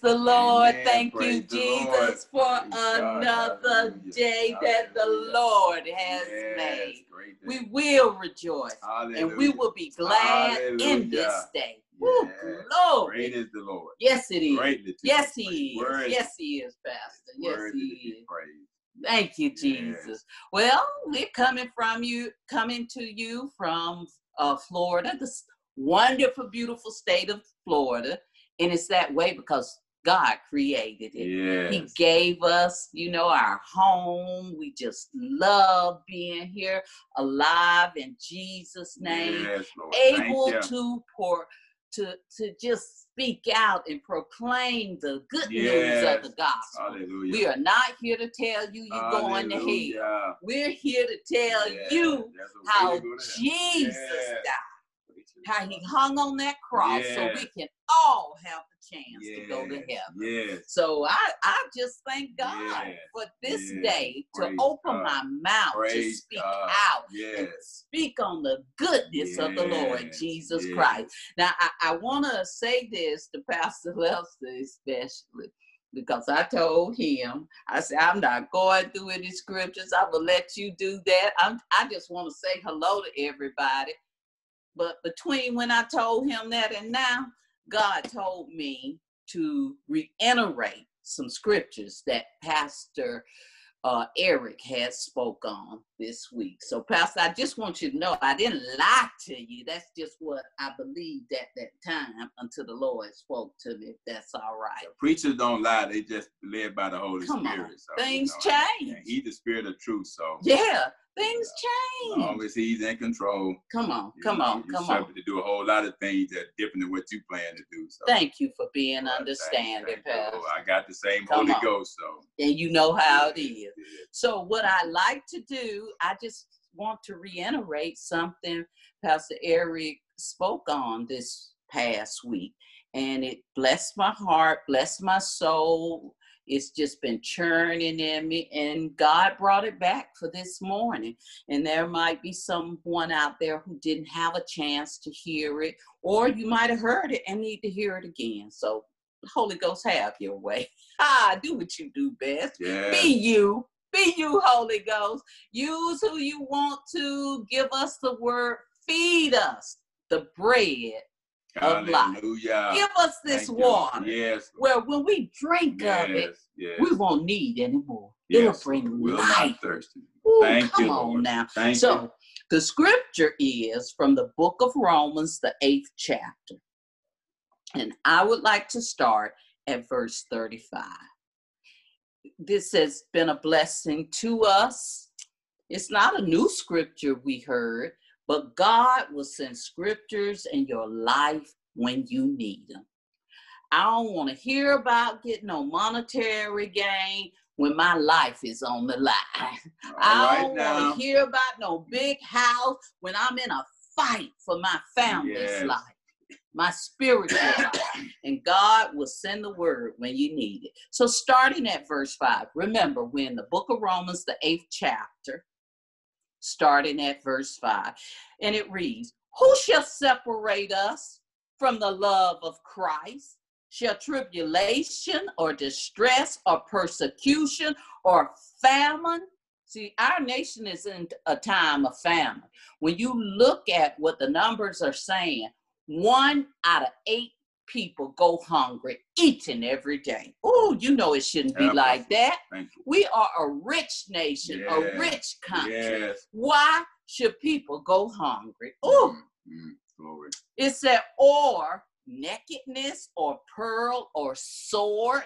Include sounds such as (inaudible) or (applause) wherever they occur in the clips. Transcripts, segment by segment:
the Lord. Amen. Thank Praise you, the Lord. Jesus, for Praise God. another Hallelujah. day that the Lord has Yes, made. We will rejoice and we will be glad in this Hallelujah. day. Woo, glory. Great is the Lord. Yes, it is. Greatly Yes, he is. Worthy- Yes, he is, Pastor. Yes, worthy he is. Thank you, Yes. Jesus. Well, we're coming from you, coming to you from uh, Florida, this wonderful, beautiful state of Florida. And it's that way because God created it. He gave us, you know, our home. We just love being here, alive in Jesus' name Yes. Able to pour to to just speak out and proclaim the good news of the gospel. Hallelujah. We are not here to tell you you're going to hell. We're here to tell Yes, you that's a way how to go to heaven. Jesus Yes. died, how he hung on that cross so we can all have chance to go to Yes, heaven. Yes. So I, I just thank God Yes, for this yes. day to Praise open God. my mouth to speak God. out and speak on the goodness of the Lord Jesus yes. Christ. Now, I, I want to say this to Pastor Lester, especially because I told him, I said, I'm not going through any scriptures. I will let you do that. I'm, I just want to say hello to everybody. But between when I told him that and now, God told me to reiterate some scriptures that Pastor uh, Eric has spoke on this week. So, Pastor, I just want you to know I didn't lie to you. That's just what I believed at that time until the Lord spoke to me. If that's all right. Preachers don't lie; they just led by the Holy Come on. Spirit. So, Things you know, change. He's the Spirit of truth. So, Yeah, things as change. long as He's in control, Come on, you come know, on, come on. to do a whole lot of things that are different than what you plan to do. So, Thank you for being Well, understanding, Pastor. I got the same Come Holy on. Ghost. So, And you know how it is. So, what I like to do, I just want to reiterate something Pastor Eric spoke on this past week. And it blessed my heart, blessed my soul. It's just been churning in me, and God brought it back for this morning. And there might be someone out there who didn't have a chance to hear it, or you might have heard it and need to hear it again. So, Holy Ghost, have your way. (laughs) Ah, do what you do best. Yes. Be you. Be you, Holy Ghost. Use who you want to. Give us the word. Feed us the bread. Of life. Give us this Thank you. water. Yes. Where when we drink yes. of it, Yes. we won't need anymore. yes. It'll bring We'll life. thirsty. Ooh, Thank come you, on Lord. now. Thank so you. the scripture is from the book of Romans, the eighth chapter. And I would like to start at verse 35. This has been a blessing to us. It's not a new scripture we heard, but God will send scriptures in your life when you need them. I don't want to hear about getting no monetary gain when my life is on the line. All I don't want to hear about no big house when I'm in a fight for my family's Yes. life, my spiritual life. And God will send the word when you need it. So, starting at verse 5, remember, we're in the book of Romans, the eighth chapter, starting at verse 5. And it reads, Who shall separate us from the love of Christ? Shall tribulation or distress or persecution or famine? See, our nation is in a time of famine. When you look at what the numbers are saying, one out of eight people go hungry each and every day. Oh, you know it shouldn't be like that. We are a rich nation, a rich country. Yes. Why should people go hungry? Oh, Mm, mm, glory. it said, or nakedness, or pearl, or sword.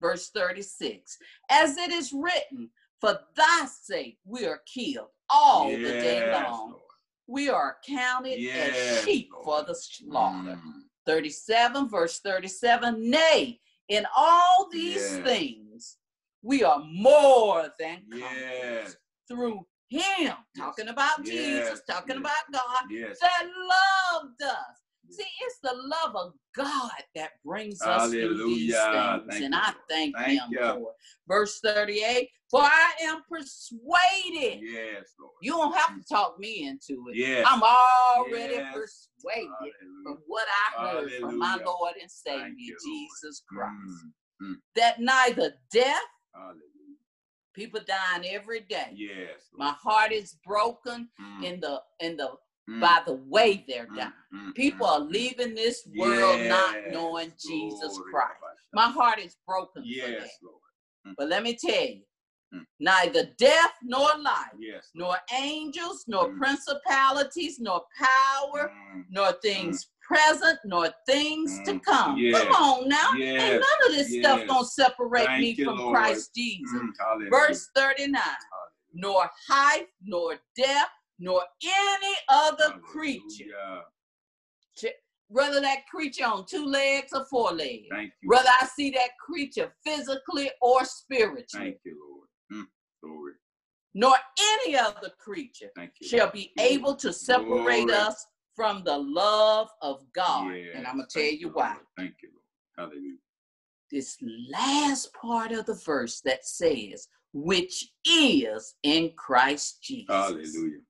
Verse 36 As it is written, for thy sake we are killed all the day long. Lord. We are counted as sheep Lord. for the slaughter. Mm, 37, verse 37 Nay, in all these Yes. things we are more than conquerors Yes. through him, talking about Jesus, talking yes. about God Yes. that loved us. See, it's the love of God that brings us through these Hallelujah. things, Thank and you, I thank, Thank Him you. for it. Verse 38 For I am persuaded. Yes, Lord. You don't have to talk me into it. Yes. I'm already Yes. persuaded Hallelujah. from what I heard from my Lord and Savior, you. Jesus Christ, Mm, that neither death, Hallelujah. people dying every day. Yes. Lord. My heart is broken Mm, in the in the mm, by the way they're mm, dying. mm, People mm, are mm. leaving this world not Yes, knowing Jesus Christ. My heart is broken for Yes, that. Lord. But let me tell you, Mm. neither death nor life, Yes. nor angels, nor Mm. principalities, nor power, Mm, nor things present, nor things to Mm. come. Yes. Come on now. Ain't none of this stuff gonna separate Thank me from Lord. Christ Jesus. Mm. Verse 39 nor height, nor depth, nor any other creature. Hallelujah. Whether that creature on two legs or four legs. Whether I see that creature physically or spiritually, Thank you, Lord. Mm, glory. nor any other creature you. shall be able to separate us from the love of God. Yes, and I'm going to tell you why. Lord. Thank you, Lord. Hallelujah. This last part of the verse that says, which is in Christ Jesus, Hallelujah.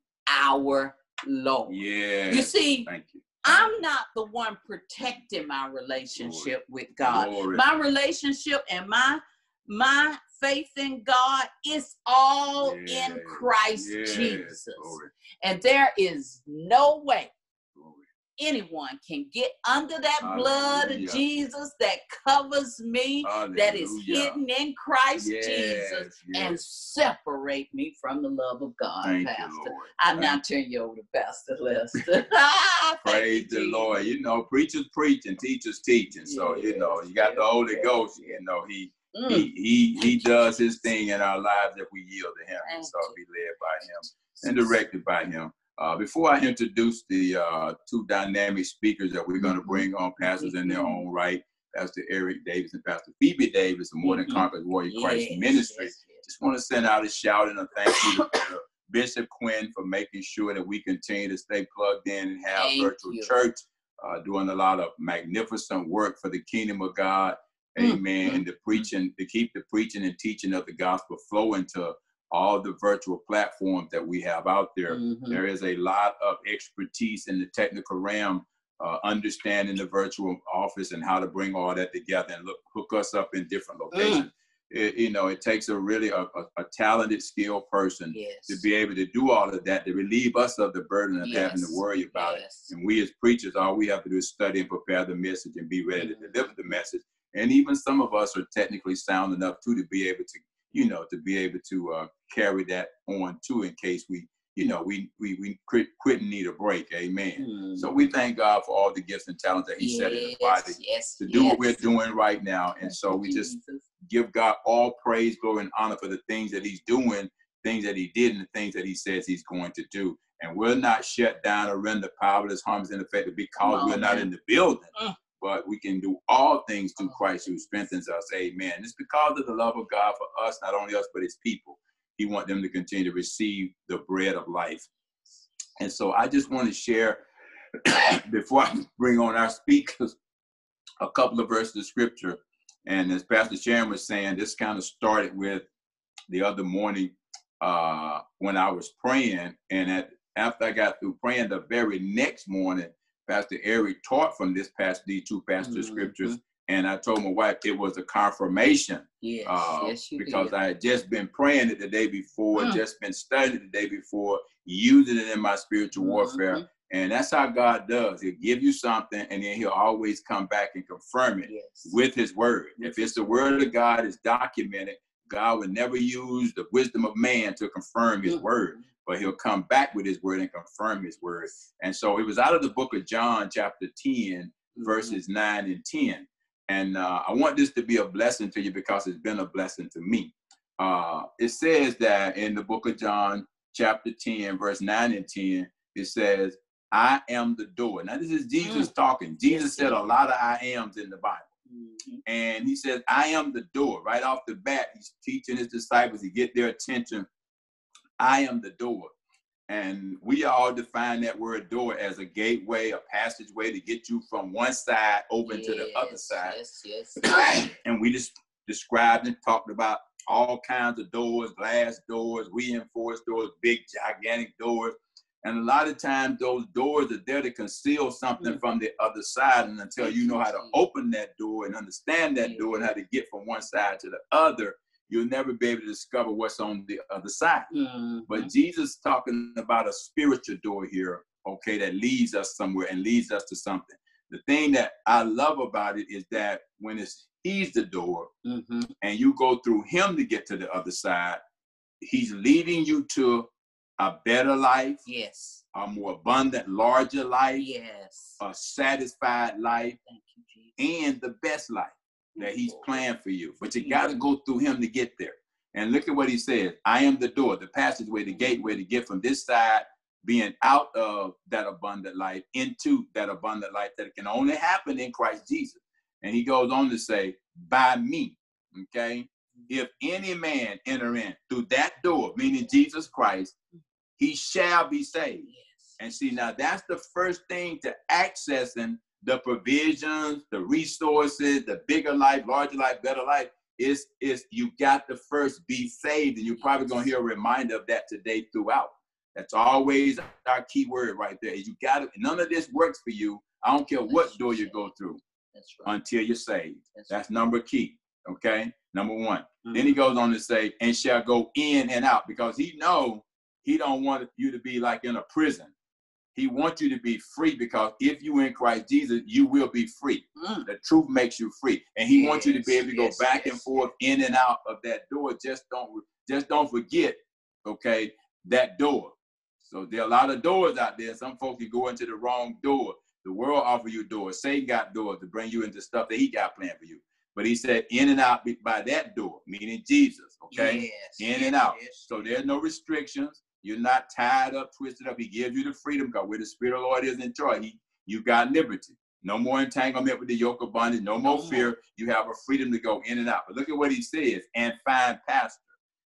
Our Lord. Yeah. You see, Thank you. I'm not the one protecting my relationship with God. Glory. My relationship and my my faith in God is all in Christ Jesus. Glory. And there is no way Glory. Anyone can get under that blood of Jesus that covers me, that is hidden in Christ Yes, Jesus, and separate me from the love of God, Thank Pastor. you, Lord. I Thank now turn you over to Pastor Lester. (laughs) (laughs) Praise the Lord. You know, preachers preaching, teachers teaching. So, you know, you got the Holy Ghost, you know, he Mm. he he he does his thing in our lives if we yield to him. And so be led by him and directed by him. Uh, before I introduce the uh, two dynamic speakers that we're going to bring on, pastors in their own right, Pastor Eric Davis and Pastor Phoebe Davis of More Than. Conquerors Warrior Christ Yes, Ministry yes, yes. just want to send out a shout and a thank you to Bishop Quinn for making sure that we continue to stay plugged in and have Thank virtual you. church, uh, doing a lot of magnificent work for the kingdom of God. Mm, Amen. And the preaching, to keep the preaching and teaching of the gospel flowing to all the virtual platforms that we have out there. Mhm. There is a lot of expertise in the technical realm, uh, understanding the virtual office and how to bring all that together and look, hook us up in different Mm. locations. It, you know, it takes a really a, a, a talented, skilled person Yes. to be able to do all of that, to relieve us of the burden of having to worry about it. And we as preachers, all we have to do is study and prepare the message and be ready Mhm. to deliver the message. And even some of us are technically sound enough too to be able to, you know, to be able to uh, carry that on too in case we, you know, we we we quit, quit and need a break. Amen. Mm. So we thank God for all the gifts and talents that He set in the body yes, to do what we're doing right now. And so we just give God all praise, glory, and honor for the things that He's doing, things that He did, and the things that He says He's going to do. And we're not shut down or render powerless, harmless, ineffective because we're not in the building. Mm. But we can do all things through Christ who strengthens us. Amen. It's because of the love of God for us, not only us, but His people. He wants them to continue to receive the bread of life. And so I just want to share, (coughs) before I bring on our speakers, a couple of verses of scripture. And as Pastor Sharon was saying, this kind of started with the other morning uh, when I was praying. And at, after I got through praying, the very next morning, Pastor Eric taught from this past these two pastor Mhm. scriptures. And I told my wife it was a confirmation Yes, uh, yes, you because did. I had just been praying it the day before, Mm. just been studying it the day before, using it in my spiritual warfare. Mhm. And that's how God does. He'll give you something and then he'll always come back and confirm it Yes. with his word. With If it's the word of God is documented, God would never use the wisdom of man to confirm his Mhm. word, but he'll come back with his word and confirm his word. And so it was out of the book of John, chapter 10, Mhm. verses 9 and 10. And uh, I want this to be a blessing to you because it's been a blessing to me. Uh, it says that in the book of John, chapter 10, verse 9 and 10, it says, I am the door. Now, this is Jesus talking. Jesus said a lot of I ams in the Bible. Mhm. And he says, I am the door. Right off the bat, he's teaching his disciples to get their attention. I am the door. And we all define that word door as a gateway, a passageway to get you from one side open yes, to the other side. Yes, yes. (coughs) and we just described and talked about all kinds of doors, glass doors, reinforced doors, big gigantic doors. And a lot of times those doors are there to conceal something Mhm. from the other side. And until you know how to open that door and understand that door and how to get from one side to the other, you'll never be able to discover what's on the other side. Mhm. But Jesus talking about a spiritual door here, okay, that leads us somewhere and leads us to something. The thing that I love about it is that when it's he's the door Mhm. and you go through him to get to the other side, he's leading you to a better life, Yes. a more abundant, larger life, Yes. a satisfied life, you, and the best life that he's planned for you. But you got to mm-hmm. go through him to get there. And look at what he says I am the door, the passageway, the gateway to get from this side, being out of that abundant life into that abundant life that can only happen in Christ Jesus. And he goes on to say, by me. Okay. If any man enter in through that door, meaning Jesus Christ, he shall be saved. Yes. And see, now that's the first thing to accessing the provisions, the resources, the bigger life, larger life, better life. Is is you got to first be saved, and you're probably gonna hear a reminder of that today throughout. That's always our key word right there. Is you got to. None of this works for you. I don't care what door you go through That's right. until you're saved. That's That's number key. Okay, number one. right. Then he goes on to say, and shall go in and out, because he know he don't want you to be like in a prison. He wants you to be free because if you in Christ Jesus, you will be free. Mm. The truth makes you free, and He wants you to be able to go yes, back and forth, in and out of that door. Just don't, just don't forget, okay, that door. So there are a lot of doors out there. Some folks you go into the wrong door. The world offer you doors. Satan got doors to bring you into stuff that he got planned for you. But he said, in and out by that door, meaning Jesus. Okay Yes, in and out. yes, So yes. there's no restrictions. You're not tied up, twisted up. He gives you the freedom because where the Spirit of the Lord is in charge, he, you got liberty. No more entanglement with the yoke of bondage, no more No more. fear. You have a freedom to go in and out. But look at what he says, and find pastor.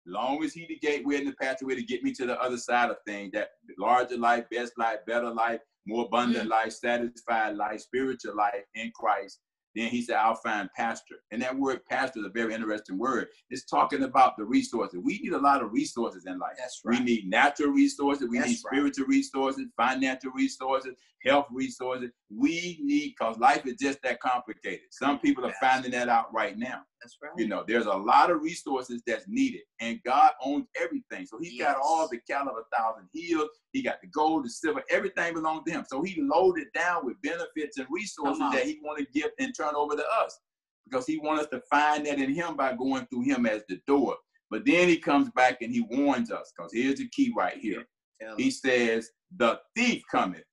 Long as he the gateway and the pathway to get me to the other side of things, that larger life, best life, better life, more abundant mm. life, satisfied life, spiritual life in Christ. Then he said, I'll find pastor. And that word pastor is a very interesting word. It's talking about the resources. We need a lot of resources in life. That's right. We need natural resources. We That's need right. spiritual resources, financial resources, health resources. We need, because life is just that complicated. Some people are finding that out right now. That's right. You know, there's a lot of resources that's needed, and God owns everything. So He's got all the cattle of a thousand hills. He got the gold, the silver, everything belongs to Him. So He loaded down with benefits and resources that He want to give and turn over to us, because He wants us to find that in Him by going through Him as the door. But then He comes back and He warns us, because here's the key right here. Tell He says, "The thief cometh,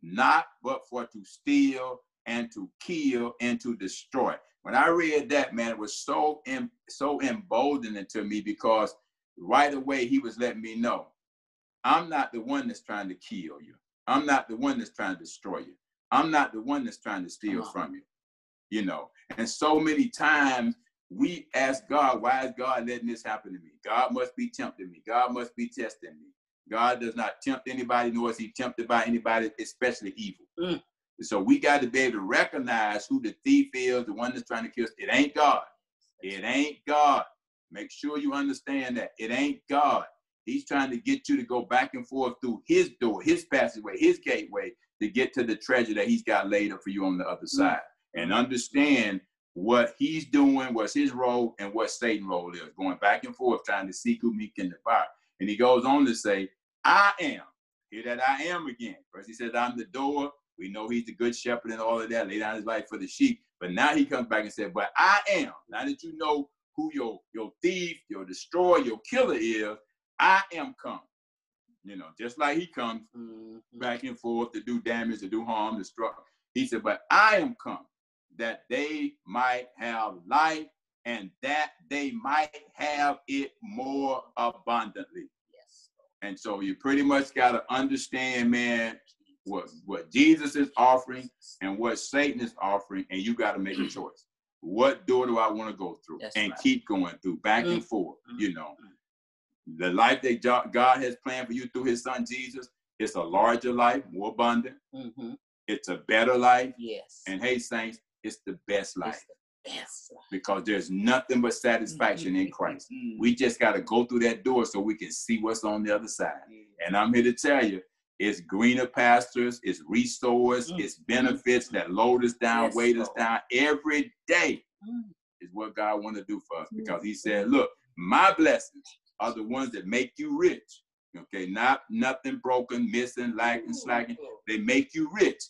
not but for to steal and to kill and to destroy." When I read that, man, it was so em- so emboldening to me because right away he was letting me know, I'm not the one that's trying to kill you. I'm not the one that's trying to destroy you. I'm not the one that's trying to steal from you. You know, and so many times we ask God, why is God letting this happen to me? God must be tempting me. God must be testing me. God does not tempt anybody, nor is he tempted by anybody, especially evil. Mm. So we got to be able to recognize who the thief is, the one that's trying to kill us. It ain't God. It ain't God. Make sure you understand that. It ain't God. He's trying to get you to go back and forth through his door, his passageway, his gateway to get to the treasure that he's got laid up for you on the other mm. side. And understand what he's doing, what's his role, and what Satan's role is. Going back and forth, trying to seek whom he can devour. And he goes on to say, I am. Hear that I am again. First he says, I'm the door. We know he's the good shepherd and all of that, lay down his life for the sheep. But now he comes back and said, But I am. Now that you know who your, your thief, your destroyer, your killer is, I am come. You know, just like he comes Mhm. back and forth to do damage, to do harm, to struck. He said, But I am come that they might have life and that they might have it more abundantly. Yes. And so you pretty much got to understand, man, what, what Jesus is offering and what Satan is offering, and you got to make a choice. What door do I want to go through? That's and right. keep going through, back and Mm. forth, Mm. you know. The life that God has planned for you through his son Jesus, it's a larger life, more abundant. hmm It's a better life. Yes. And hey, saints, it's the best life the best life. because there's nothing but satisfaction in Christ. Mhm. We just got to go through that door so we can see what's on the other side. And I'm here to tell you, it's greener pastures, it's restores, Mm. it's benefits that load us down, Yes, weight us down every day Mm. is what God want to do for us because He said, "Look, my blessings are the ones that make you rich. Okay, not nothing broken, missing, lacking, slacking. They make you rich,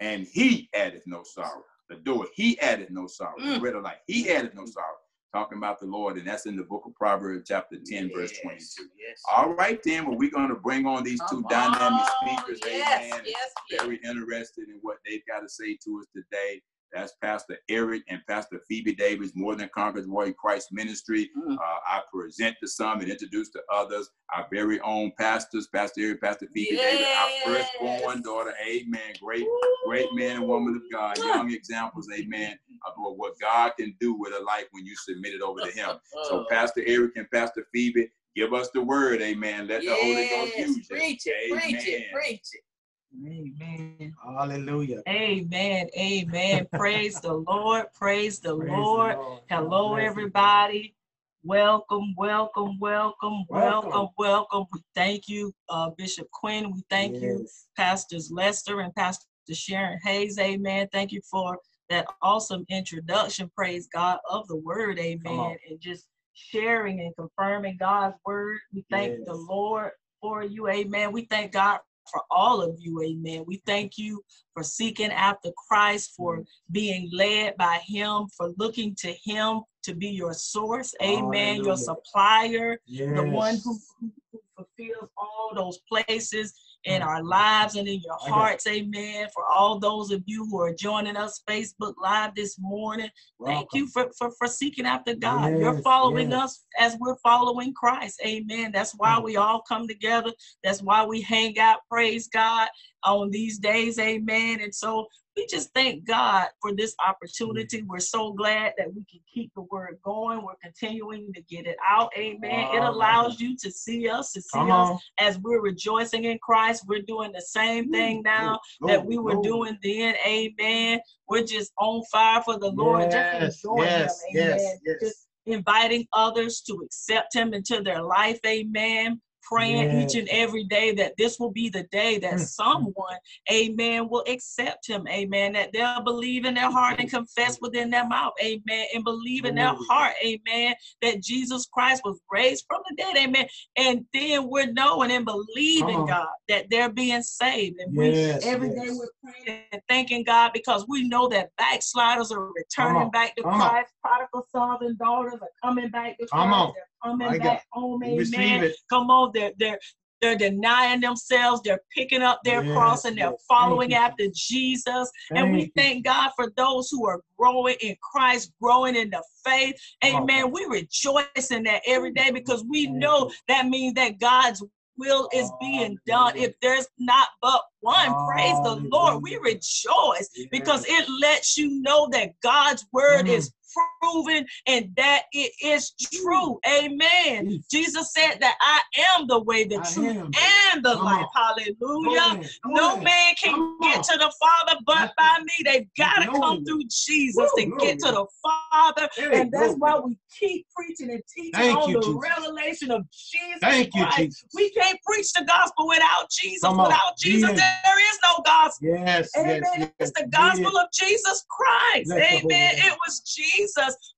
and He added no sorrow. The door He added no sorrow. The Mm. of life He added no sorrow. Talking about the Lord, and that's in the book of Proverbs, chapter ten, verse twenty-two. Yes. All right, then, well, we're going to bring on these two dynamic speakers. Yes, Amen. yes, yes. Very interested in what they've got to say to us today. That's Pastor Eric and Pastor Phoebe Davis, More Than Conquerors Warrior Christ Ministry. Mm. Uh, I present to some and introduce to others our very own pastors, Pastor Eric, Pastor Phoebe Davis, our firstborn daughter. Amen. Great, Woo. great man and woman of God. Young examples, amen, of what God can do with a life when you submit it over to Him. So. Pastor Eric and Pastor Phoebe, give us the word, amen. Let the Holy Ghost use you. Preach it, preach it, preach it. Amen. Hallelujah. Amen. Amen. (laughs) Praise the Lord. Praise the Praise the Lord. Lord. Hello, you, everybody. Welcome, welcome, welcome, welcome, Welcome. welcome. We thank you, uh, Bishop Quinn. We thank you, Pastors Lester and Pastor Sharon Hayes. Amen. Thank you for that awesome introduction. Praise God of the word. Amen. And just sharing and confirming God's word. We thank the Lord for you. Amen. We thank God for all of you. Amen. We thank you for seeking after Christ, for mm-hmm. being led by Him, for looking to Him to be your source. Amen. Your supplier Yes. the one who, who fulfills all those places in our lives and in your hearts. Amen. For all those of you who are joining us Facebook Live this morning, thank you for, for, for seeking after God. You're following yes. us as we're following Christ. Amen. That's why we all come together. That's why we hang out. Praise God on these days. Amen. And so we just thank God for this mm. opportunity. We're so glad that we can keep the word going. We're continuing to get it out. Amen. It Oh, allows you to see us, to see Come us on. as we're rejoicing in Christ. We're doing the same thing now that we were doing then. Amen. We're just on fire for the Lord, Yes, just enjoying yes, Him. Amen. yes, yes. Just inviting others to accept Him into their life. Amen. Praying each and every day that this will be the day that Mm, someone, amen, will accept Him. Amen. That they'll believe in their heart and confess within their mouth. Amen. And believe in their heart. Amen. That Jesus Christ was raised from the dead. Amen. And then we're knowing and believing, on. God, that they're being saved. And we Yes, every day we're praying and thanking God because we know that backsliders are returning on, back to on. Christ. Prodigal sons and daughters are coming back to Christ. On. They're coming My back home. Receive Amen. it. Come on, they're they're they're denying themselves. They're picking up their cross and they're yes. following Thank you, after Jesus. and we Thank God for those who are growing in Christ, growing in the faith. Amen. God. We rejoice in that every day because we Thank know that means that God's will is being done. If there's not but one, praise the Lord. We rejoice because it lets you know that God's word Mm. is proven and that it is true. Amen. Yes. Jesus said that I am the way, the I truth, am. and the Come life. on. Hallelujah. Go ahead, go No man can Come get on. to the Father but by me. They've got to come through Jesus Woo, to glory. get to the Father. Hey, and that's glory. why we keep preaching and teaching Thank on you, the Jesus. revelation of Jesus Thank you, Christ. Jesus. We can't preach the gospel without Jesus. Without Jesus, Yes. there is no gospel. Yes, Amen. yes, It's the gospel of Jesus Christ. Holy Amen. It was Jesus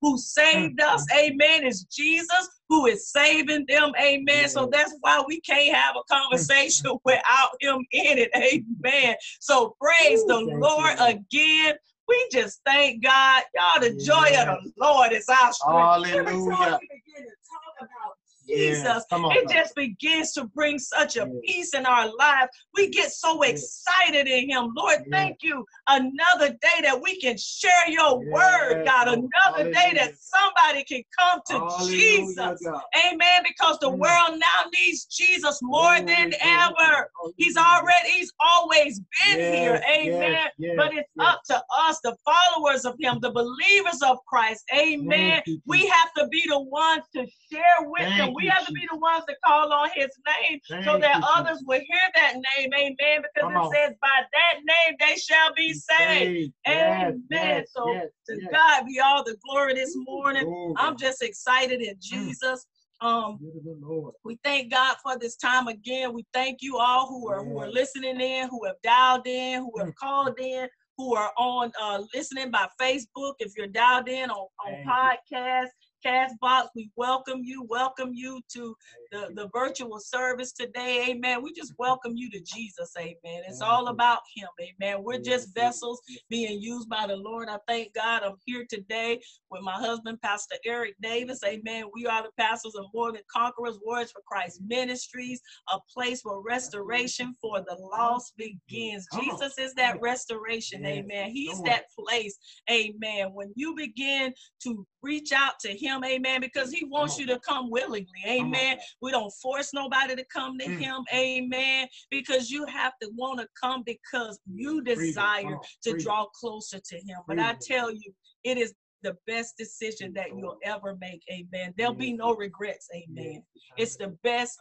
who saved Mm, us. Amen. It's Jesus who is saving them. Amen. So that's why we can't have a conversation (laughs) without him in it. Amen. So praise the Lord again. We just thank God. Y'all, the joy of the Lord is our strength. Every time Hallelujah. we begin to talk about. Jesus, Come on. it just begins to bring such a Yes. peace in our lives. We get so Yes. excited in Him. Lord, Yes. thank you. Another day that we can share your word, Yes, God. Another day that somebody can come to Hallelujah, Jesus. God. Amen. Because the world now needs Jesus more than ever. He's already, He's always been here. Amen. yes, yes, But it's yes. up to us, the followers of Him, the believers of Christ. Amen. We have to be the ones to share with Thank Him. We have to be the ones to call on His name so that you, others Jesus. will hear that name. Amen. Because Come it on. says, by that name they shall be saved. Yes, Amen. yes, So, yes, To. God be all the glory this morning. Glory. I'm just excited in Jesus. Um, Give it to the Lord. we thank God for this time again. We thank you all who are who are listening in, who have dialed in, who have Mm. called in, who are on uh, listening by Facebook. If you're dialed in on, on Thank you. Podcast, Castbox, we welcome you. Welcome you to the, the virtual service today. Amen. We just welcome you to Jesus. Amen. It's all about Him. Amen. We're just vessels being used by the Lord. I thank God I'm here today with my husband, Pastor Eric Davis. Amen. We are the pastors of More Than Conquerors, Words for Christ Ministries, a place where restoration for the lost begins. Jesus is that restoration. Amen. He's that place. Amen. When you begin to reach out to Him, amen, because He wants you to come willingly. Amen. We don't force nobody to come to Mm. Him. Amen. Because you have to want to come because you desire Come on. to draw closer to him. But I tell you, it is the best decision that you'll ever make. Amen. There'll be no regrets. Amen. It's the best.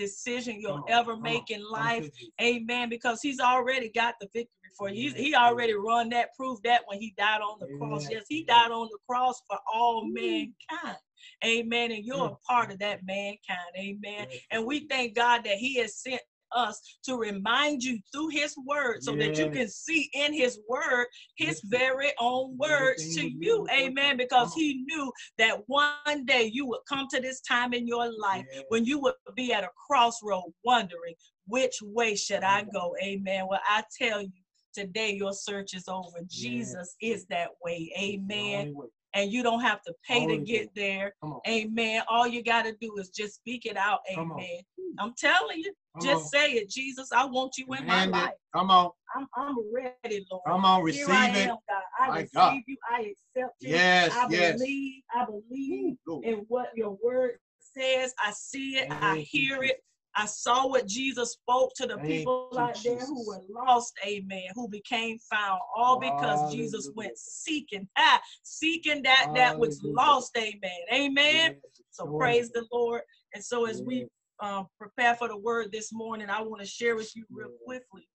Decision you'll on, ever make on. in life. Amen. Because he's already got the victory for you. He, already run that, proved that when he died on the cross. Yes, he died on the cross for all mankind. Amen. And you're a part of that mankind. Amen. And we thank God that He has sent us to remind you through His word so that you can see in His word His Yes. very own words to you. Amen. Because He knew that one day you would come to this time in your life Yes. when you would be at a crossroad wondering which way should I go. Amen. Well, I tell you, today your search is over. Jesus is that way. Amen. And you don't have to pay to get there. Amen. All you got to do is just speak it out. Amen. I'm telling you, Come just on. say it. Jesus, I want you in my Command life. it. Come on. I'm, I'm ready, Lord. Come on. Here Receive I it. am, God. I My receive God. you. I accept you. Yes. I yes. believe. I believe Ooh, in what your word says. I see it. I Thank you, hear it. I saw what Jesus spoke to the Thank people you, out there who were lost, amen, who became found, all because Jesus went seeking, ah, seeking that that was lost, amen, amen. Yes, So Lord. praise the Lord. And so as we um, prepare for the word this morning, I want to share with you real Yes. quickly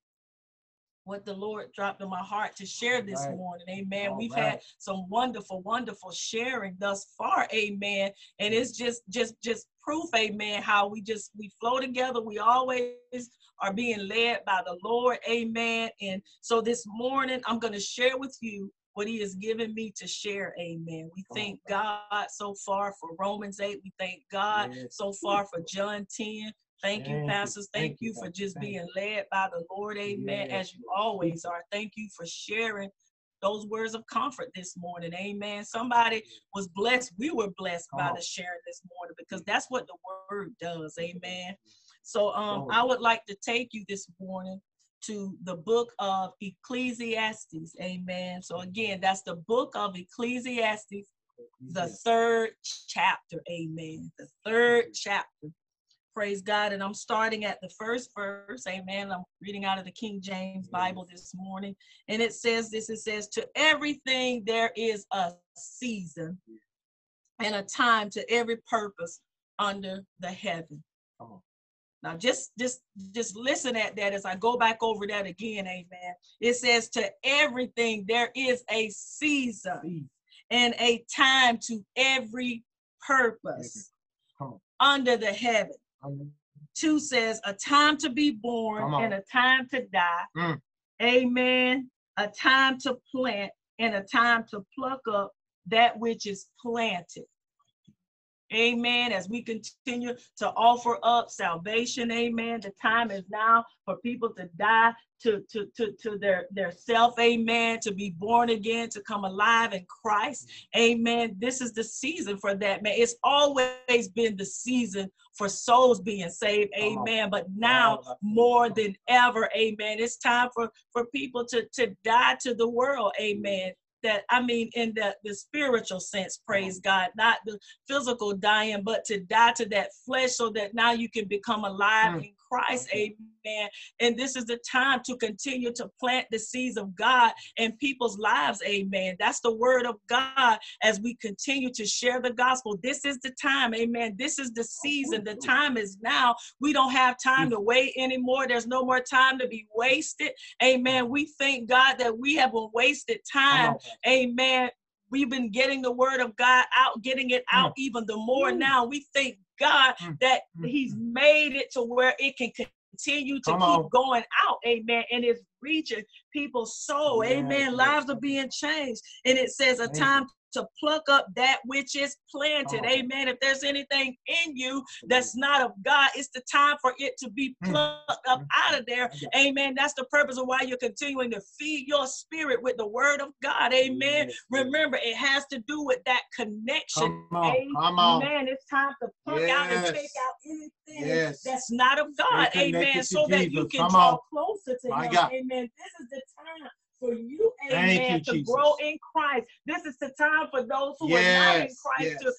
what the Lord dropped in my heart to share this Right. morning. Amen. All We've right. had some wonderful, wonderful sharing thus far. Amen. And it's just, just, just proof. Amen. How we just we flow together. We always are being led by the Lord. Amen. And so this morning, I'm going to share with you what He has given me to share. Amen. We thank God so far for Romans 8. We thank God Yes. so far for John 10. Thank you, pastors. Thank, you, for just being led by the Lord. Amen. As you always are. Thank you for sharing those words of comfort this morning. Amen. Somebody was blessed. We were blessed by the sharing this morning because that's what the word does. Amen. So um, I would like to take you this morning to the book of Ecclesiastes. Amen. So again, that's the book of Ecclesiastes, the third chapter. Amen. The third chapter. Praise God. And I'm starting at the first verse. Amen. I'm reading out of the King James Bible this morning. And it says this it says, To everything there is a season and a time to every purpose under the heaven. Now just just just listen at that as I go back over that again, amen. It says to everything there is a season and a time to every purpose under the heaven. Two says a time to be born and a time to die. Mm. Amen. A time to plant and a time to pluck up that which is planted. Amen. As we continue to offer up salvation, amen. The time is now for people to die to, to, to, to their, their self, amen, to be born again, to come alive in Christ. Amen. This is the season for that, man. It's always been the season for souls being saved, amen. But now more than ever, amen. It's time for, for people to, to die to the world, amen. That I mean, in the, the spiritual sense, praise God, not the physical dying, but to die to that flesh so that now you can become alive Mm. in Christ. Amen. And this is the time to continue to plant the seeds of God in people's lives. Amen. That's the word of God as we continue to share the gospel. This is the time. Amen. This is the season. The time is now. We don't have time to wait anymore. There's no more time to be wasted. Amen. We thank God that we haven't wasted time. Amen we've been getting the word of God out, getting it out mm. even the more now. We thank God mm. that mm. He's made it to where it can continue to Come keep on. going out. Amen. And it's reaching people's soul. Amen. Lives are being changed. And it says a time to pluck up that which is planted. Oh. Amen. If there's anything in you that's not of God, it's the time for it to be hmm. plucked up out of there. Amen. That's the purpose of why you're continuing to feed your spirit with the word of God. Amen. Remember, it has to do with that connection. Come on. Come on. Amen. It's time to pluck yes. out and take out anything yes. that's not of God. Amen. So that you can Come draw on. closer to My Him. God. Amen. This is the time for you, amen, you, to Jesus. grow in Christ. This is the time for those who yes, are not in Christ yes. to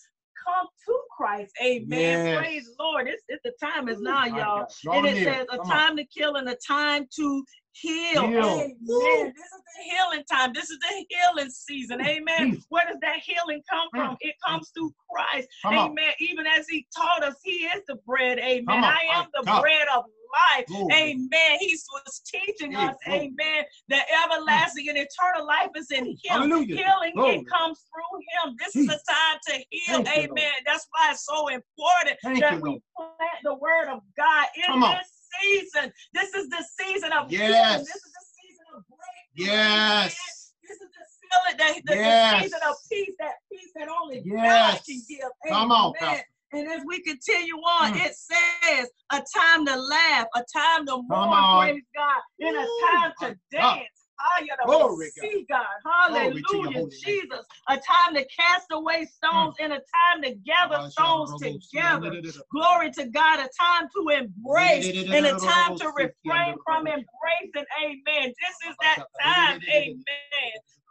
come to Christ. Amen. Yes. Praise Lord. It's, it's the time is now, y'all. And it says a time on. to kill and a time to heal. heal. Amen. This is the healing time. This is the healing season. Amen. Where does that healing come from? Mm. It comes through Christ. Come Amen. On. Even as He taught us, He is the bread. Amen. I am the bread of life. Amen. He was teaching us, amen, that everlasting and eternal life is in Him. Hallelujah. Healing it comes through Him. This Jesus. is a time to heal. Thank amen. That's why it's so important Thank that we plant the word of God in Come this on. season. This is the season of yes. healing. This is the season of breakthrough. Yes. This is the yes. the season of peace, that peace that only yes. God can give. Amen. Come on, Pastor. And as we continue on, mm. it says a time to laugh, a time to mourn, praise God, and a time to dance. Glory see God. Hallelujah. Jesus. A time to cast away stones mm. and a time to gather stones together. Glory to God. A time to embrace and a time to refrain from embracing. Amen. This is that time. Amen.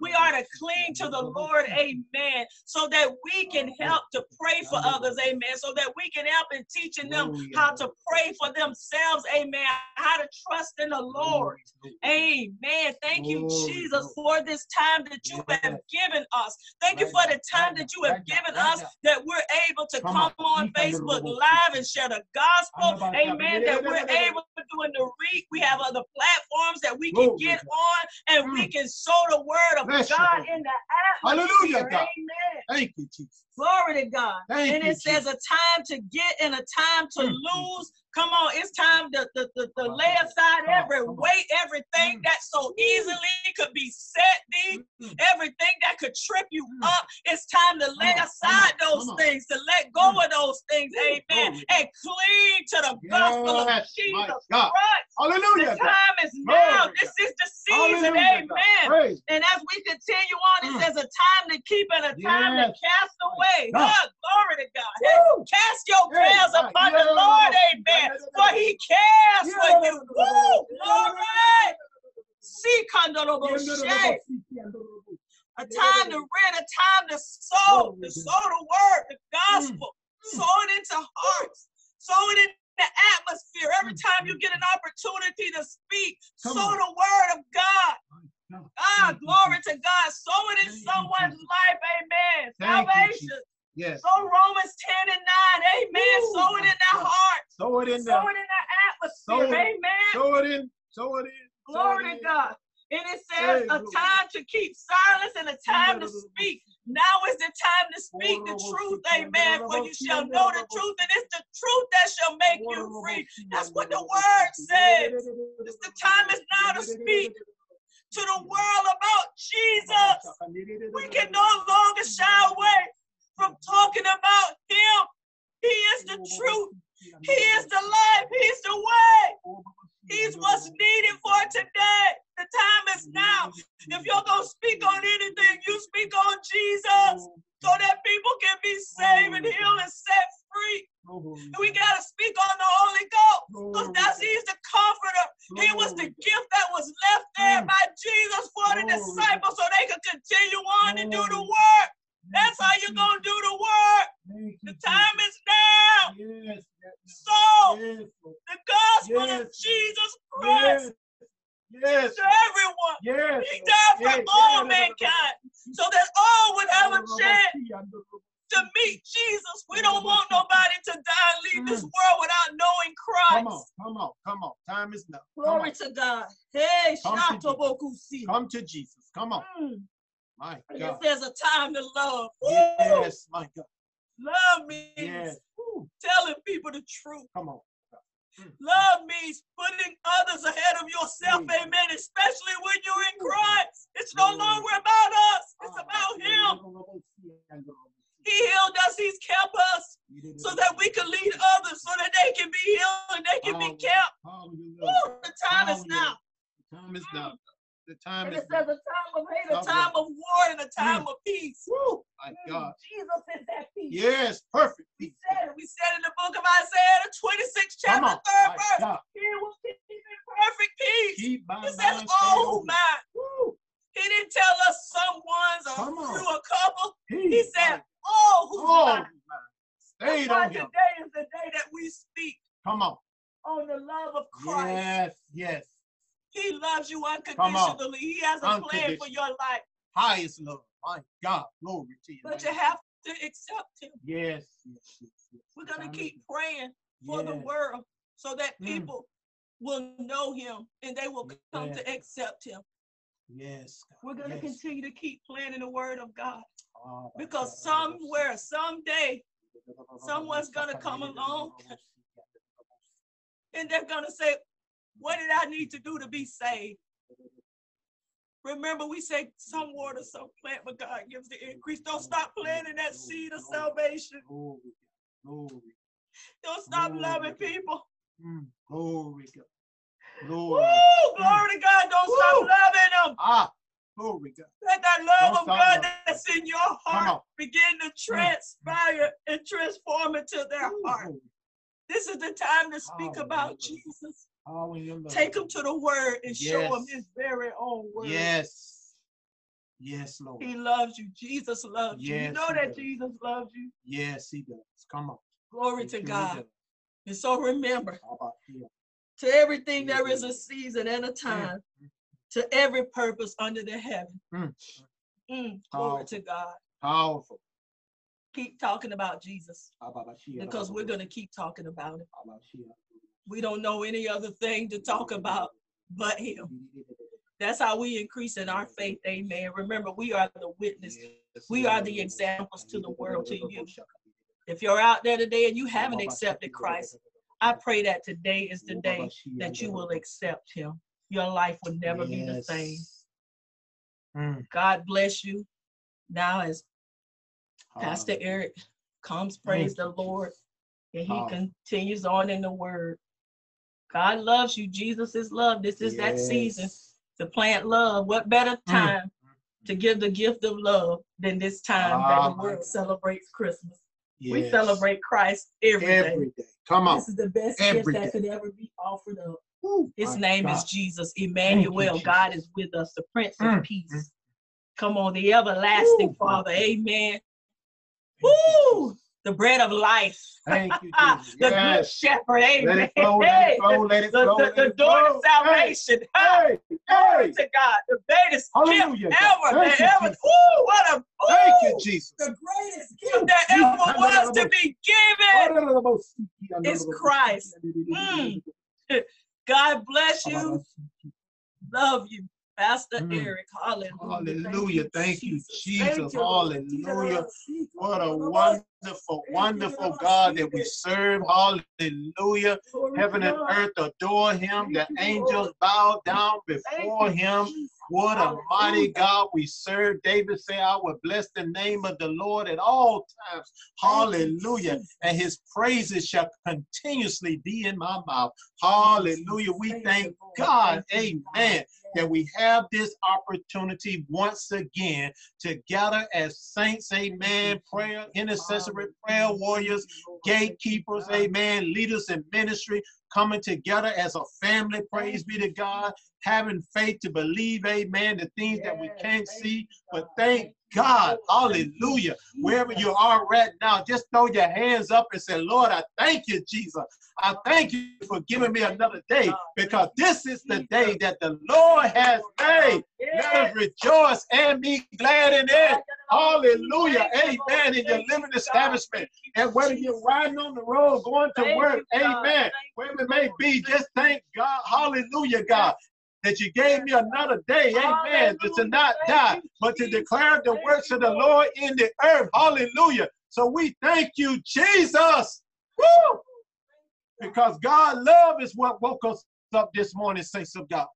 We are to cling to the Lord, amen, so that we can help to pray for others, amen, so that we can help in teaching them how to pray for themselves, amen, how to trust in the Lord, amen. Thank you, Jesus, for this time that you have given us. Thank you for the time that you have given us that we're able to come on Facebook Live and share the gospel, amen, that we're able to do in the week. We have other platforms that we can get on and we mm. can sow the word of Bless God you. in the atmosphere. Hallelujah, God. Amen. Thank you, Jesus. Glory to God. Thank and it says a time to get and a time to mm, mm, mm. lose. Come on, it's time to, to, to, to lay aside every weight, everything mm. that so easily could be set thee, everything that could trip you mm. up. It's time to lay aside those things, to let go mm. of those things, amen, and cling to the gospel of Jesus Christ. Hallelujah. The time is now. This is the season, amen. And as we continue on, it says a time to keep and a time to cast away. God, glory to God. Cast your cares upon the Lord, amen. For he cares for you. Woo, glory. See, a time to rent, a time to sow, to sow the word, the gospel, mm. sow it into hearts, sow it in the atmosphere. Every mm. time you get an opportunity to speak, sow the word of God. Ah, glory to God. Sow it in someone's life. Amen. Salvation. Yes. So Romans 10 and 9. Amen. Ooh, sow it in their heart. Sow it in the Sow it in the atmosphere. Sow it, Amen. Sow it in. Sow it in. Glory to God. And it says hey, a time to keep silence and a time to speak. Now is the time to speak the truth, amen. For you shall know the truth, and it's the truth that shall make you free. That's what the word says. It's the time is now to speak to the world about Jesus. We can no longer shy away from talking about him. He is the truth. He is the life. He's the way. He's what's needed for today. The time is now. If you're going to speak on anything, you speak on Jesus so that people can be saved and healed and set free. And we got to speak on the Holy Ghost because that's He's the comforter. He was the gift that was left there by Jesus for the disciples so they could continue on to do the work. That's how you're going to do the work. The time is now. So, the gospel of Jesus Christ yes. to everyone. Yes. He died for yes. all mankind so that all would have a chance to meet Jesus. We don't want nobody to die and leave this world without knowing Christ. Come on, come on, come on. Time is now. Glory to God. Hey, come to, Jesus. come to Jesus. Come on. Mm. My It God. says a time to love. Woo! Yes, my God. Love means Yes. Telling people the truth. Come on. Love means putting others ahead of yourself, Mm. amen, especially when you're in Christ. It's no Mm. longer about us, Ah, it's about Him. He healed us, He's kept us so that we can lead others, so that they can be healed and they can be kept. Woo, the time is now. The time is now. The time And is it says a time of hate, a time of war, and a time of peace. Woo. My Mm, God. Jesus is that peace. Yes, perfect. We peace. said it. We said in the book of Isaiah, the 26th chapter, third My verse. God. He will keep in perfect peace. Keep my It says who mind. Woo. He didn't tell us some ones or Come on. a couple. He, He said all who oh, mind. stayed That's why him. today is the day that we speak Come on. on the love of Christ. Yes, yes. He loves you unconditionally. He has a plan for your life, Highest love. My God. Glory to you. but you have to accept Him. Yes, yes, yes, yes. We're gonna keep praying for the world so that Mm. people will know Him and they will come to accept Him. Yes. God, We're gonna yes. continue to keep planting the Word of God Ah, because God. somewhere, someday, someone's gonna come along (laughs) and they're gonna say, "What did I need to do to be saved?" Remember, we say some water, some plant, but God gives the increase. Don't stop planting that seed of salvation. Glory. Glory. Don't stop loving people. Mm, glory, God. Woo! Glory. Glory to God. Don't stop loving them. Ah, glory, God. Let that love Don't of God loving. that's in your heart begin to transpire and transform into their heart. This is the time to speak about Hallelujah. Jesus. Power in your love. Take them to the word and show them Yes. his very own word. Yes. Yes, Lord. He loves you. Jesus loves you. You know that does. Jesus loves you. Yes, he does. Come on. Glory He to God. does. And so remember, How about to everything there is a season and a time, Mm. to every purpose under the heaven. Mm. Mm, glory to God. Powerful. Keep talking about Jesus How about you? because we're going to keep talking about it. How about you? We don't know any other thing to talk about but him. That's how we increase in our faith. Amen. Remember, we are the witness. We are the examples to the world, to you. If you're out there today and you haven't accepted Christ, I pray that today is the day that you will accept him. Your life will never be the same. Mm. God bless you. Now, as Pastor Eric comes, praise the Lord, and he continues on in the word. God loves you. Jesus is love. This is that season to plant love. What better Mm. time to give the gift of love than this time Ah, that the world celebrates Christmas? We celebrate Christ every day. every day. Come on. This is the best gift Every that could ever be offered up. Woo, His name is God. Jesus, you, Emmanuel. God Jesus. is with us, the Prince Mm, of Peace. Come on, the everlasting my Father. Amen. Woo! The bread of life. Thank you, (laughs) Jesus. the Yes. good shepherd. Let Amen. it flow, let it flow, let it the, flow, the, let the door flow. to salvation. Hey, hey, Glory hey. to God. The greatest Hallelujah, gift God. ever. Thank that you, ever. Jesus. Ooh, what a. Ooh, Thank you, Jesus. The greatest gift that ever was to be given. It's Christ. Mm. (laughs) God bless you. Love you. Pastor Mm. Eric. Hallelujah. Hallelujah. Thank you, Jesus. Thank you, Hallelujah. What a wonderful, wonderful God that we serve. Hallelujah. Heaven and earth adore him. The angels bow down before him. What a mighty God we serve. David said, I will bless the name of the Lord at all times. Hallelujah. And his praises shall continuously be in my mouth. Hallelujah. We Thank thank you, Lord. God, amen, God. That we have this opportunity once again to gather as saints, amen, prayer, intercessory prayer warriors, gatekeepers, amen, leaders in ministry, coming together as a family, praise be to God, having faith to believe, amen, the things that we can't see. But thank God. Hallelujah. Wherever you are right now, just throw your hands up and say, Lord, I thank you, Jesus. I thank you for giving me another day because this is the day that the Lord has made. Let us rejoice and be glad in it. Hallelujah. Amen. In your living establishment. And whether you're riding on the road, going to work, amen. Wherever it may be, just thank God. Hallelujah, God that you gave me another day, amen, to not die, but to declare the works of the Lord in the earth. Hallelujah. So we thank you, Jesus. Woo! Because God love is what woke us up this morning, saints of God.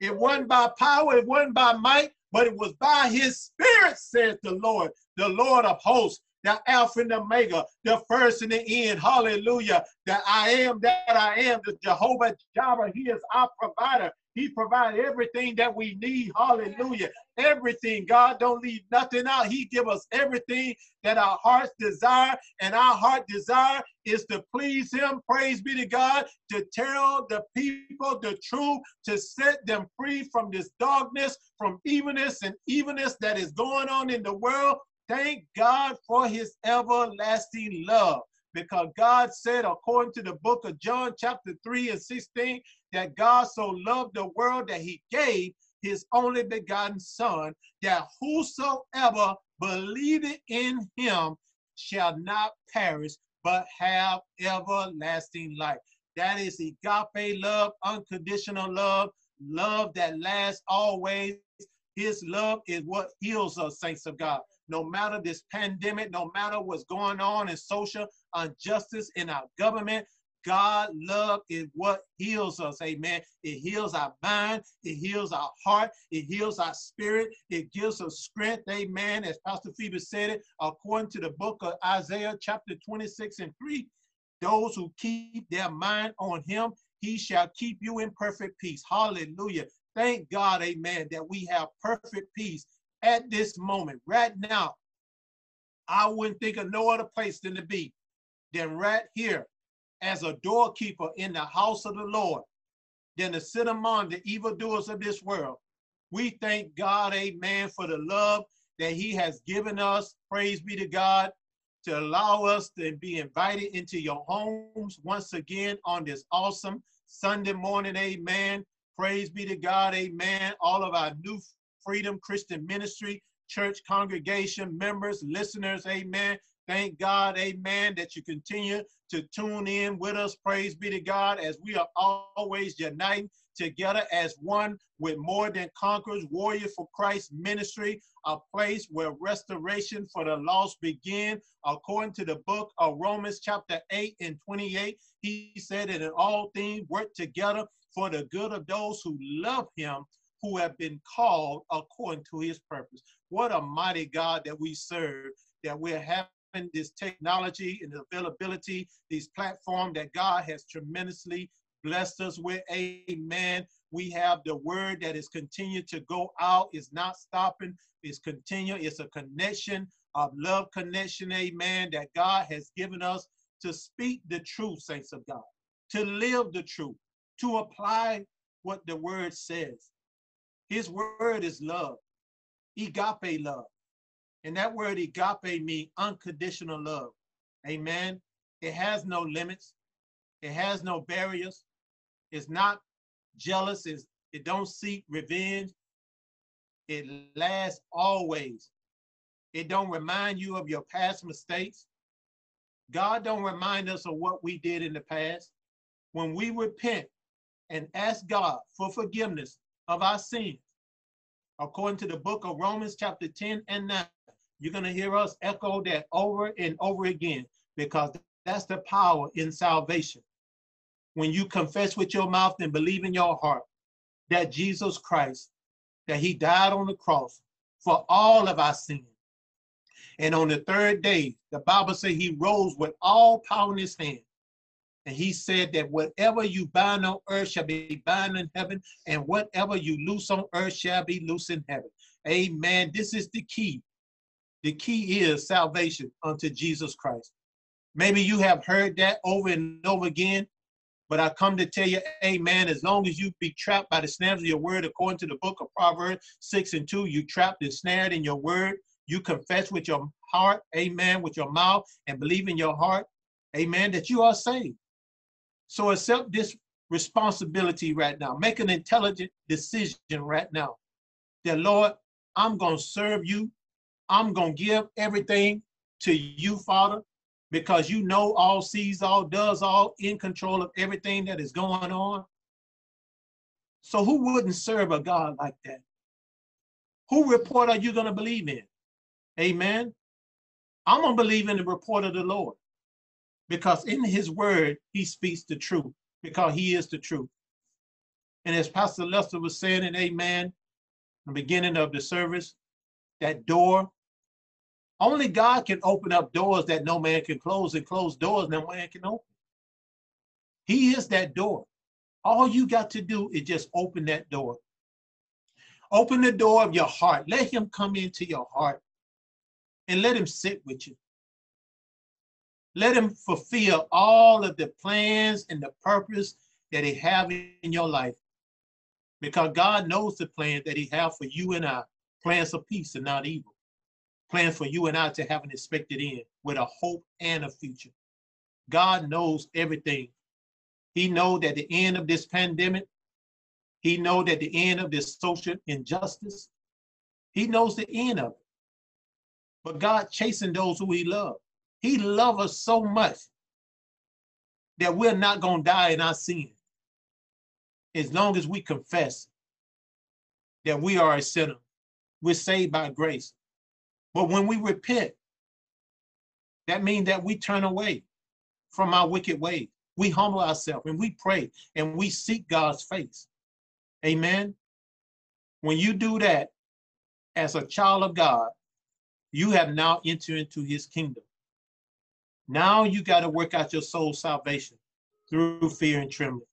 It wasn't by power, it wasn't by might, but it was by his spirit, says the Lord, the Lord of hosts the Alpha and the Omega, the first and the end. Hallelujah. That I am that I am, the Jehovah Jireh. He is our provider. He provides everything that we need. Hallelujah. Everything. God don't leave nothing out. He give us everything that our hearts desire. And our heart desire is to please him. Praise be to God. To tell the people the truth. To set them free from this darkness, from evilness and evilness that is going on in the world. Thank God for his everlasting love because God said, according to the book of John, chapter 3 and 16, that God so loved the world that he gave his only begotten Son, that whosoever believeth in him shall not perish, but have everlasting life. That is agape love, unconditional love, love that lasts always. His love is what heals us, saints of God no matter this pandemic, no matter what's going on in social injustice in our government, God love is what heals us. Amen. It heals our mind. It heals our heart. It heals our spirit. It gives us strength. Amen. As Pastor Phoebe said it, according to the book of Isaiah, chapter 26 and 3, those who keep their mind on him, he shall keep you in perfect peace. Hallelujah. Thank God, amen, that we have perfect peace at this moment, right now, I wouldn't think of no other place than to be than right here as a doorkeeper in the house of the Lord, than to sit among the evildoers of this world. We thank God, amen, for the love that he has given us. Praise be to God to allow us to be invited into your homes once again on this awesome Sunday morning. Amen. Praise be to God. Amen. All of our new Freedom Christian Ministry, church congregation members, listeners, amen. Thank God, amen, that you continue to tune in with us. Praise be to God as we are always uniting together as one with more than conquerors, warrior for Christ ministry, a place where restoration for the lost begin. According to the book of Romans chapter 8 and 28, he said that in all things work together for the good of those who love him who have been called according to his purpose. What a mighty God that we serve, that we're having this technology and availability, these platforms that God has tremendously blessed us with. Amen. We have the word that is continued to go out, is not stopping, is continue. It's a connection of love connection, amen, that God has given us to speak the truth, saints of God, to live the truth, to apply what the word says. His word is love, agape love. And that word agape means unconditional love. Amen. It has no limits. It has no barriers. It's not jealous. It's, it don't seek revenge. It lasts always. It don't remind you of your past mistakes. God don't remind us of what we did in the past. When we repent and ask God for forgiveness, of our sins. According to the book of Romans, chapter 10 and 9, you're going to hear us echo that over and over again because that's the power in salvation. When you confess with your mouth and believe in your heart that Jesus Christ, that he died on the cross for all of our sins. And on the third day, the Bible says he rose with all power in his hand. And he said that whatever you bind on earth shall be bound in heaven, and whatever you loose on earth shall be loose in heaven. Amen. This is the key. The key is salvation unto Jesus Christ. Maybe you have heard that over and over again, but I come to tell you, amen, as long as you be trapped by the snares of your word, according to the book of Proverbs 6 and 2, you trapped and snared in your word. you confess with your heart, amen, with your mouth, and believe in your heart, amen, that you are saved. So accept this responsibility right now. Make an intelligent decision right now that, Lord, I'm going to serve you. I'm going to give everything to you, Father, because you know all, sees all, does all, in control of everything that is going on. So who wouldn't serve a God like that? Who report are you going to believe in? Amen. I'm going to believe in the report of the Lord because in his word, he speaks the truth because he is the truth. And as Pastor Lester was saying in Amen, the beginning of the service, that door, only God can open up doors that no man can close and close doors no man can open. He is that door. All you got to do is just open that door. Open the door of your heart. Let him come into your heart and let him sit with you. Let him fulfill all of the plans and the purpose that he have in your life. Because God knows the plan that he have for you and I, plans for peace and not evil. Plans for you and I to have an expected end with a hope and a future. God knows everything. He knows that the end of this pandemic, he knows that the end of this social injustice, he knows the end of it. But God chasing those who he loves. He loves us so much that we're not going to die in our sin as long as we confess that we are a sinner. We're saved by grace. But when we repent, that means that we turn away from our wicked ways. We humble ourselves and we pray and we seek God's face. Amen. When you do that as a child of God, you have now entered into his kingdom. Now you got to work out your soul salvation through fear and trembling.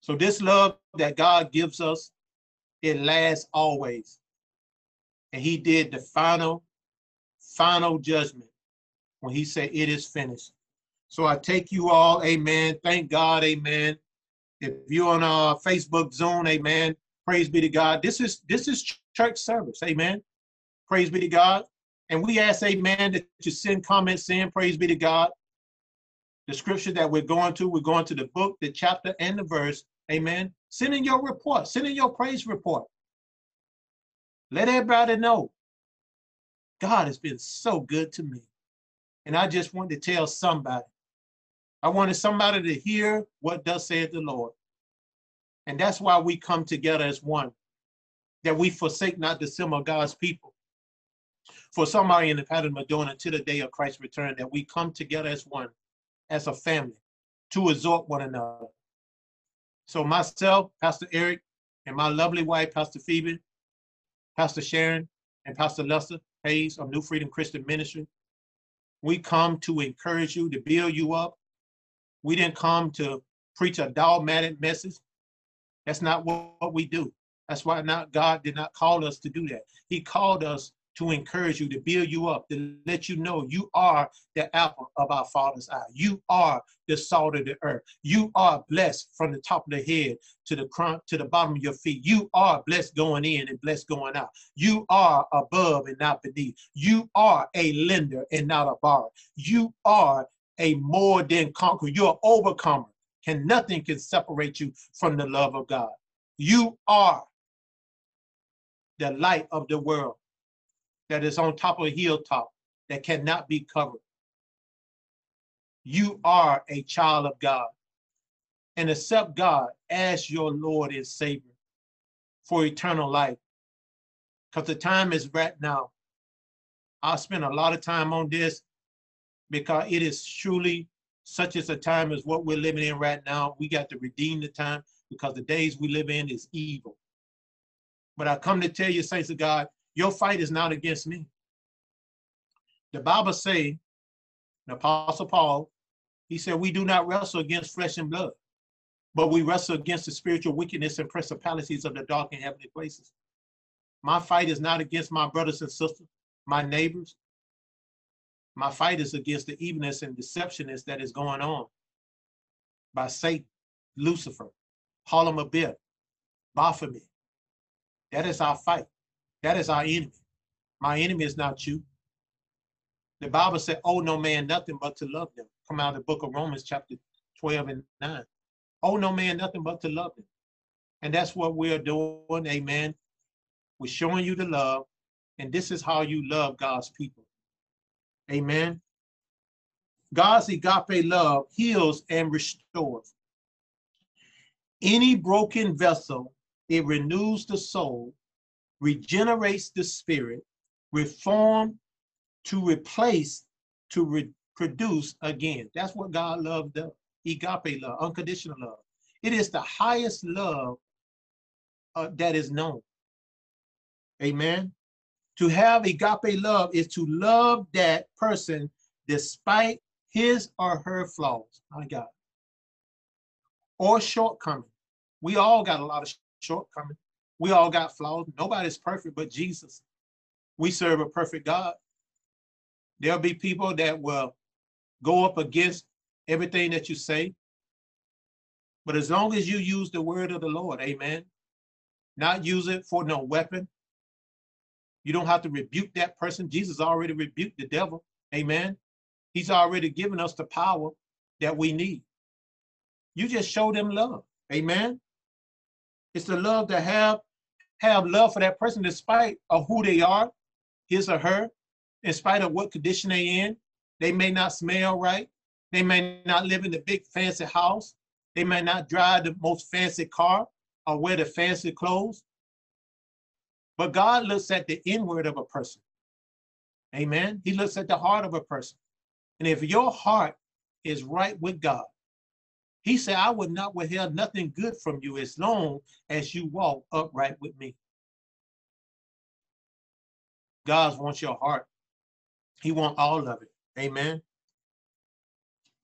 So this love that God gives us, it lasts always. And he did the final, final judgment when he said, it is finished. So I take you all, amen. Thank God, amen. If you're on our Facebook Zoom, amen. Praise be to God. This is this is church service, amen. Praise be to God. And we ask, amen, that you send comments in. Praise be to God. The scripture that we're going to, we're going to the book, the chapter, and the verse. Amen. Send in your report. Send in your praise report. Let everybody know God has been so good to me. And I just want to tell somebody. I wanted somebody to hear what does say the Lord. And that's why we come together as one, that we forsake not the symbol of God's people for somebody in the pattern of doing until the day of Christ's return, that we come together as one, as a family, to exhort one another. So myself, Pastor Eric, and my lovely wife, Pastor Phoebe, Pastor Sharon, and Pastor Lester Hayes of New Freedom Christian Ministry, we come to encourage you, to build you up. We didn't come to preach a dogmatic message. That's not what we do. That's why not God did not call us to do that. He called us to encourage you, to build you up, to let you know you are the apple of our Father's eye. You are the salt of the earth. You are blessed from the top of the head to the crown, to the bottom of your feet. You are blessed going in and blessed going out. You are above and not beneath. You are a lender and not a borrower. You are a more than conqueror. You're an overcomer. And nothing can separate you from the love of God. You are the light of the world that is on top of a hilltop that cannot be covered. You are a child of God and accept God as your Lord and Savior for eternal life. Because the time is right now. I'll spend a lot of time on this because it is truly such as a time as what we're living in right now. We got to redeem the time because the days we live in is evil. But I come to tell you, saints of God, your fight is not against me. The Bible say, the Apostle Paul, he said, we do not wrestle against flesh and blood, but we wrestle against the spiritual wickedness and principalities of the dark and heavenly places. My fight is not against my brothers and sisters, my neighbors. My fight is against the evilness and deceptionness that is going on by Satan, Lucifer, Harlem Baphomet. That is our fight. That is our enemy. My enemy is not you. The Bible said, Oh, no man nothing but to love them. Come out of the book of Romans, chapter 12 and 9. Oh, no man nothing but to love them. And that's what we're doing. Amen. We're showing you the love. And this is how you love God's people. Amen. God's agape love heals and restores. Any broken vessel, it renews the soul, regenerates the spirit, reform to replace, to reproduce again. That's what God love does. Agape love, unconditional love. It is the highest love uh, that is known. Amen. To have agape love is to love that person despite his or her flaws. My God. Or shortcomings. We all got a lot of shortcomings. We all got flaws. Nobody's perfect but Jesus. We serve a perfect God. There'll be people that will go up against everything that you say. But as long as you use the word of the Lord, amen, not use it for no weapon, you don't have to rebuke that person. Jesus already rebuked the devil, amen. He's already given us the power that we need. You just show them love, amen. It's the love to have have love for that person despite of who they are, his or her, in spite of what condition they in. They may not smell right. They may not live in the big fancy house. They may not drive the most fancy car or wear the fancy clothes. But God looks at the inward of a person. Amen. He looks at the heart of a person. And if your heart is right with God, he said, I would not withhold nothing good from you as long as you walk upright with me. God wants your heart. He wants all of it. Amen.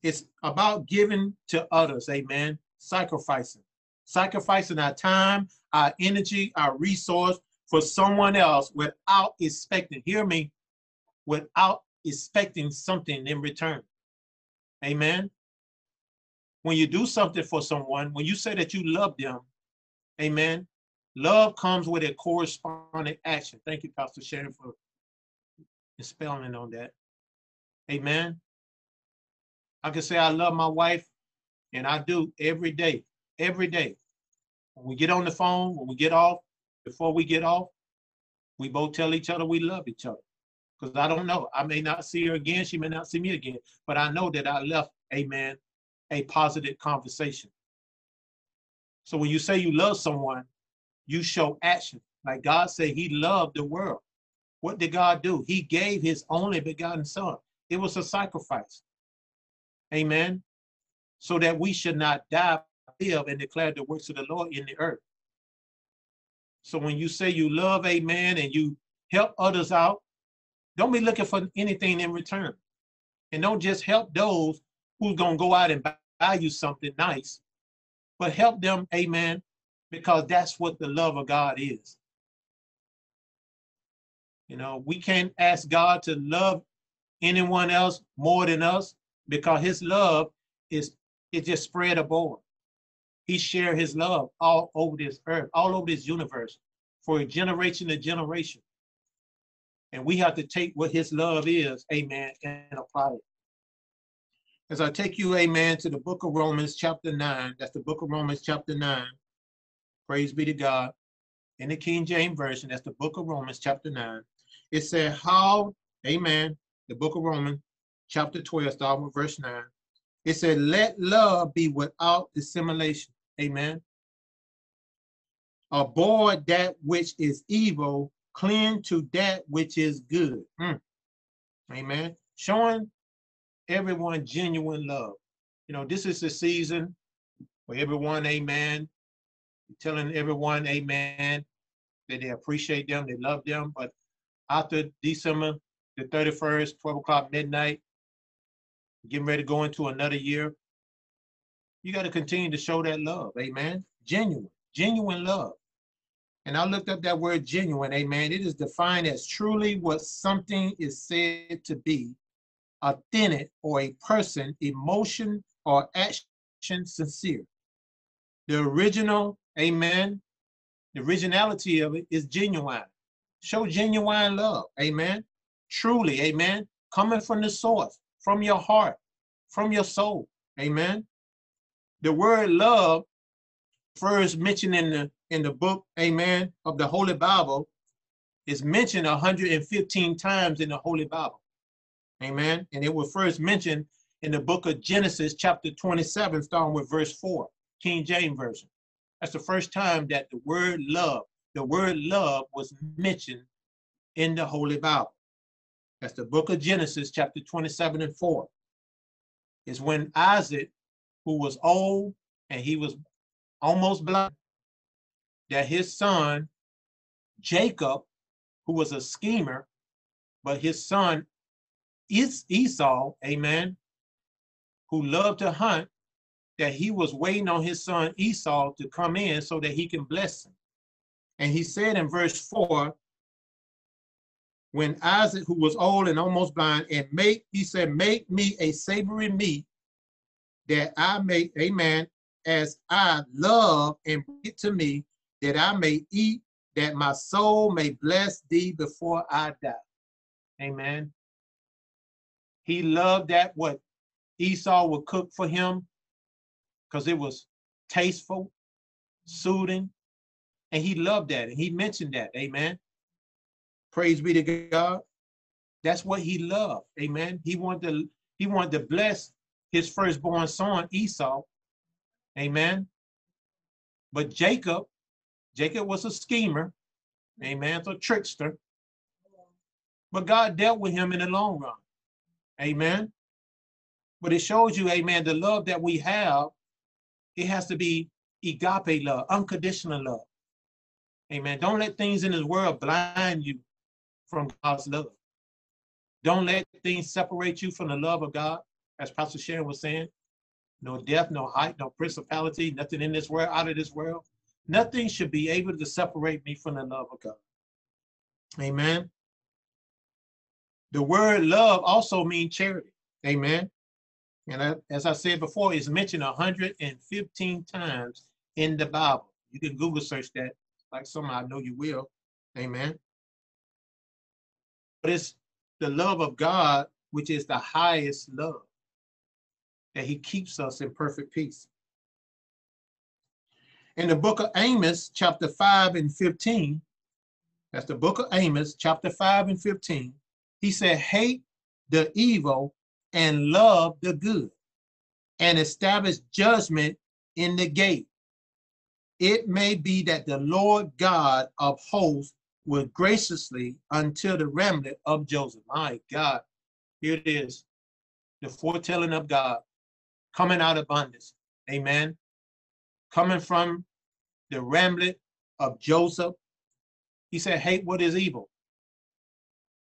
It's about giving to others. Amen. Sacrificing. Sacrificing our time, our energy, our resource for someone else without expecting, hear me, without expecting something in return. Amen when you do something for someone, when you say that you love them, amen, love comes with a corresponding action. Thank you, Pastor Sharon, for spelling on that. Amen. I can say I love my wife, and I do every day, every day. When we get on the phone, when we get off, before we get off, we both tell each other we love each other. Because I don't know. I may not see her again. She may not see me again. But I know that I left, amen, a positive conversation. So when you say you love someone, you show action. Like God said, He loved the world. What did God do? He gave His only begotten Son. It was a sacrifice. Amen. So that we should not die, live, and declare the works of the Lord in the earth. So when you say you love a man and you help others out, don't be looking for anything in return. And don't just help those who's going to go out and buy you something nice, but help them, amen, because that's what the love of God is. You know, we can't ask God to love anyone else more than us because his love is it just spread abroad. He shared his love all over this earth, all over this universe for a generation to generation. And we have to take what his love is, amen, and apply it as I take you, amen, to the book of Romans, chapter 9. That's the book of Romans, chapter 9. Praise be to God. In the King James Version, that's the book of Romans, chapter 9. It said, How, amen, the book of Romans, chapter 12, start with verse 9. It said, Let love be without dissimulation. Amen. Avoid that which is evil, cling to that which is good. Mm. Amen. Showing everyone genuine love. You know, this is the season for everyone, amen, telling everyone, amen, that they appreciate them, they love them. But after December the 31st, 12 o'clock midnight, getting ready to go into another year, you got to continue to show that love, amen. Genuine, genuine love. And I looked up that word genuine, amen. It is defined as truly what something is said to be authentic or a person, emotion or action sincere. The original, amen, the originality of it is genuine. Show genuine love. Amen. Truly, amen. Coming from the source, from your heart, from your soul. Amen. The word love, first mentioned in the in the book, amen, of the Holy Bible, is mentioned 115 times in the Holy Bible. Amen. And it was first mentioned in the book of Genesis, chapter 27, starting with verse 4, King James Version. That's the first time that the word love, the word love was mentioned in the Holy Bible. That's the book of Genesis, chapter 27 and 4. Is when Isaac, who was old and he was almost blind, that his son, Jacob, who was a schemer, but his son is Esau, amen, who loved to hunt, that he was waiting on his son Esau to come in so that he can bless him. And he said in verse 4 when Isaac, who was old and almost blind, and make, he said, make me a savory meat that I may, amen, as I love and bring it to me, that I may eat, that my soul may bless thee before I die. Amen. He loved that what Esau would cook for him because it was tasteful, soothing, and he loved that. And he mentioned that. Amen. Praise be to God. That's what he loved. Amen. He wanted to, he wanted to bless his firstborn son, Esau. Amen. But Jacob, Jacob was a schemer. Amen. A trickster. But God dealt with him in the long run. Amen. But it shows you, amen, the love that we have, it has to be agape love, unconditional love. Amen. Don't let things in this world blind you from God's love. Don't let things separate you from the love of God, as Pastor Sharon was saying. No death, no height, no principality, nothing in this world, out of this world. Nothing should be able to separate me from the love of God. Amen. The word love also means charity. Amen. And as I said before, it's mentioned 115 times in the Bible. You can Google search that, like some I know you will. Amen. But it's the love of God, which is the highest love, that he keeps us in perfect peace. In the book of Amos, chapter 5 and 15, that's the book of Amos, chapter 5 and 15, he said, hate the evil and love the good, and establish judgment in the gate. It may be that the Lord God of hosts will graciously until the remnant of Joseph. My God, here it is, the foretelling of God coming out of abundance. Amen. Coming from the remnant of Joseph. He said, hate what is evil.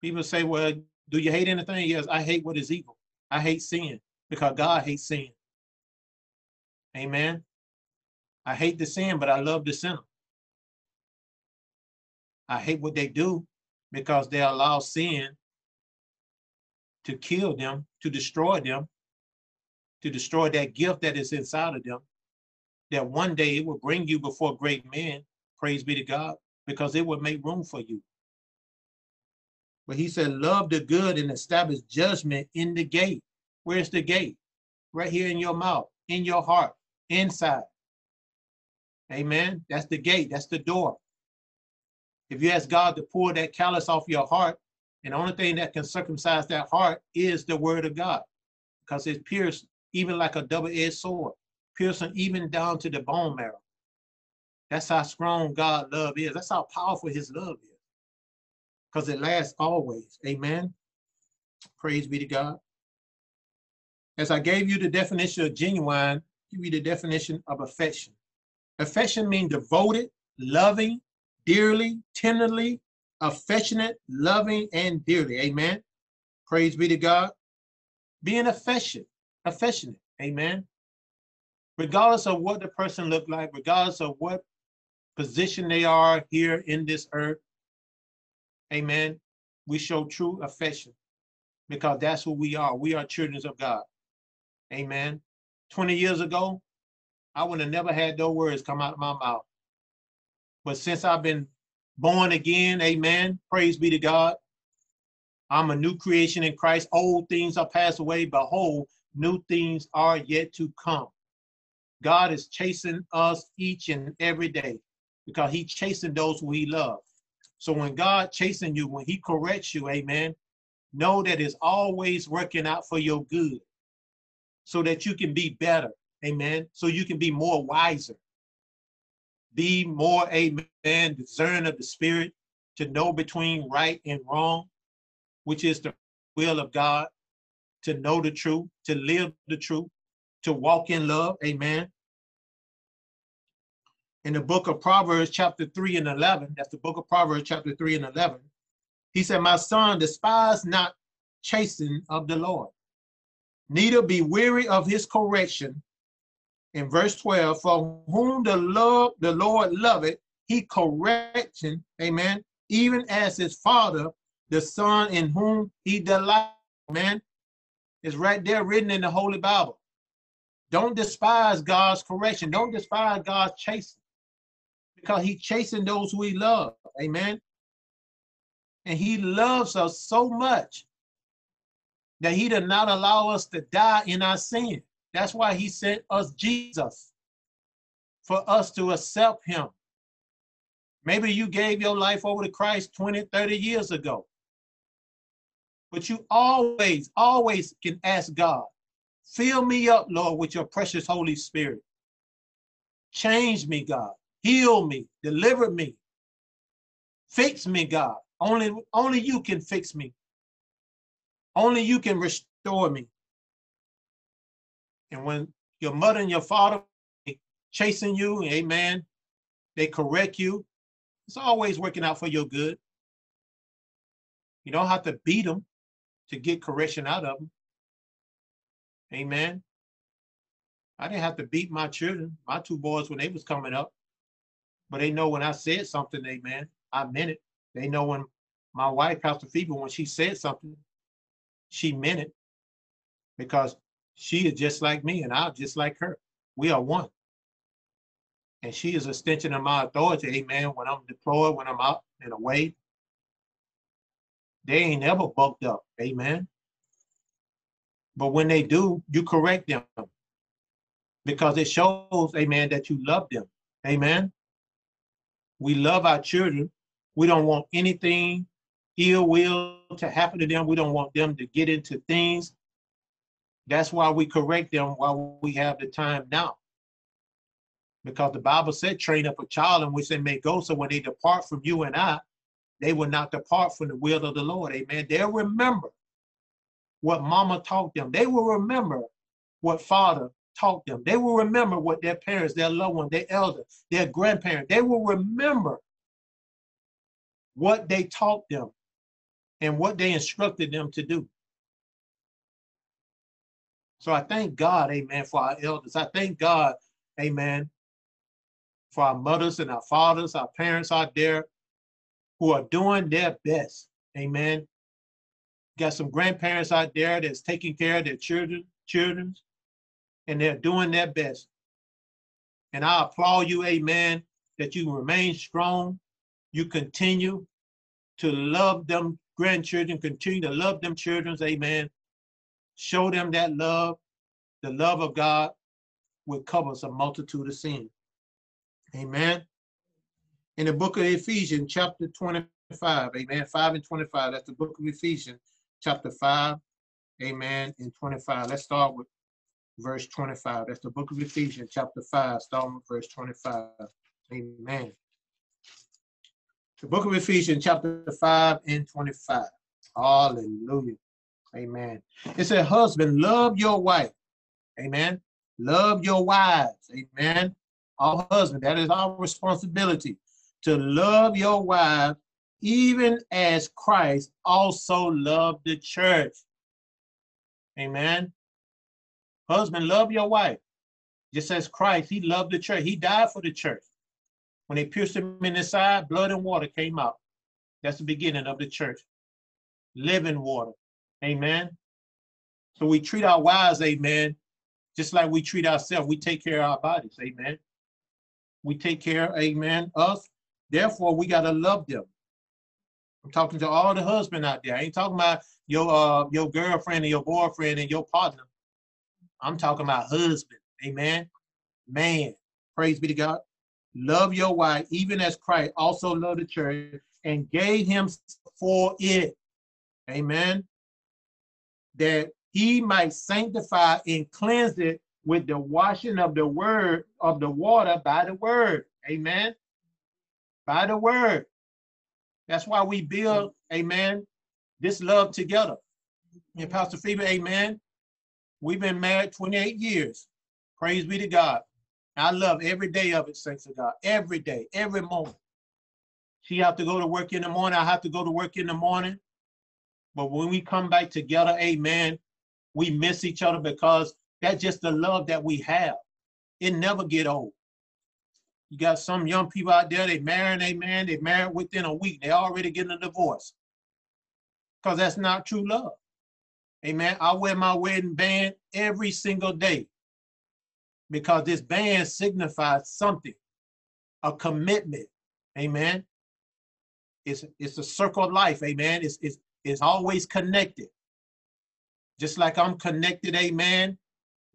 People say, well, do you hate anything? Yes, I hate what is evil. I hate sin because God hates sin. Amen. I hate the sin, but I love the sinner. I hate what they do because they allow sin to kill them, to destroy them, to destroy that gift that is inside of them. That one day it will bring you before great men, praise be to God, because it will make room for you. But he said, love the good and establish judgment in the gate. Where's the gate? Right here in your mouth, in your heart, inside. Amen. That's the gate. That's the door. If you ask God to pull that callus off your heart, and the only thing that can circumcise that heart is the word of God, because it's pierced even like a double-edged sword, piercing even down to the bone marrow. That's how strong God love is. That's how powerful his love is. Because it lasts always. Amen. Praise be to God. As I gave you the definition of genuine, give you the definition of affection. Affection means devoted, loving, dearly, tenderly, affectionate, loving, and dearly. Amen. Praise be to God. Being affectionate, affectionate. Amen. Regardless of what the person look like, regardless of what position they are here in this earth, amen, we show true affection because that's who we are. We are children of God. Amen. 20 years ago, I would have never had those words come out of my mouth. But since I've been born again. Amen. Praise be to God. I'm a new creation in Christ. Old things are passed away. Behold, new things are yet to come. God is chasing us each and every day because he chasing those who he loves. So when God chasing you, when he corrects you, amen, know that it's always working out for your good so that you can be better. Amen. So you can be more wiser. Be more, amen, discern of the spirit to know between right and wrong, which is the will of God, to know the truth, to live the truth, to walk in love. Amen. In the book of Proverbs, chapter 3 and 11, that's the book of Proverbs, chapter 3 and 11, he said, My son, despise not chasing of the Lord, neither be weary of his correction. In verse 12, for whom the love the Lord loveth, he correction, amen, even as his father, the son in whom he delights. Amen. It's right there written in the Holy Bible. Don't despise God's correction. Don't despise God's chasing. Because he chasing those who he loves. Amen. And he loves us so much that he did not allow us to die in our sin. That's why he sent us Jesus for us to accept him. Maybe you gave your life over to Christ 20, 30 years ago. But you always, always can ask God, fill me up, Lord, with your precious Holy Spirit. Change me, God. Heal me, deliver me. Fix me, God. Only, only you can fix me. Only you can restore me. And when your mother and your father chasing you, amen, they correct you, it's always working out for your good. You don't have to beat them to get correction out of them. Amen. I didn't have to beat my children, my two boys when they was coming up. But they know when I said something, amen, I meant it. They know when my wife, Pastor Phoebe, when she said something, she meant it because she is just like me and I'm just like her. We are one. And she is extension of my authority, amen, when I'm deployed, when I'm out and away. They ain't ever bucked up, amen. But when they do, you correct them because it shows, amen, that you love them, amen. We love our children. We don't want anything ill will to happen to them. We don't want them to get into things. That's why we correct them while we have the time now. Because the Bible said, train up a child in which they may go. So when they depart from you and I, they will not depart from the will of the Lord. Amen. They'll remember what mama taught them. They will remember what father taught them. They will remember what their parents, their loved one, their elder, their grandparents, they will remember what they taught them and what they instructed them to do. So I thank God, amen, for our elders. I thank God, amen, for our mothers and our fathers, our parents out there who are doing their best. Amen. Got some grandparents out there that's taking care of their children, children, and they're doing their best. And I applaud you, amen, that you remain strong. You continue to love them grandchildren, continue to love them children, amen. Show them that love, the love of God, which covers a multitude of sin. Amen. In the book of Ephesians, chapter 25, amen, 5 and 25, that's the book of Ephesians, chapter 5, amen, and 25. Let's start with verse 25. That's the book of Ephesians, chapter 5, starting with verse 25. Amen. The book of Ephesians, chapter 5 and 25. Hallelujah. Amen. It said, Husband, love your wife. Amen. Love your wives. Amen. Our husband, that is our responsibility to love your wives, even as Christ also loved the church. Amen. Husband, love your wife. Just as Christ, he loved the church. He died for the church. When they pierced him in the side, blood and water came out. That's the beginning of the church. Living water. Amen. So we treat our wives, amen, just like we treat ourselves. We take care of our bodies, amen. We take care, amen, us Therefore, we gotta love them. I'm talking to all the husband out there. I ain't talking about your uh your girlfriend and your boyfriend and your partner. I'm talking about husband. Amen. Man, praise be to God. Love your wife, even as Christ also loved the church and gave him for it. Amen. That he might sanctify and cleanse it with the washing of the word of the water by the word. Amen. By the word. That's why we build, amen, this love together. And Pastor Phoebe, amen. We've been married 28 years. Praise be to God. I love every day of it, saints of God. Every day, every moment. She have to go to work in the morning. I have to go to work in the morning. But when we come back together, amen, we miss each other because that's just the love that we have. It never get old. You got some young people out there, they marry, amen, they married within a week. They already getting a divorce. Because that's not true love. Amen. I wear my wedding band every single day because this band signifies something, a commitment. Amen. It's, it's a circle of life. Amen. It's, it's, it's always connected. Just like I'm connected, amen,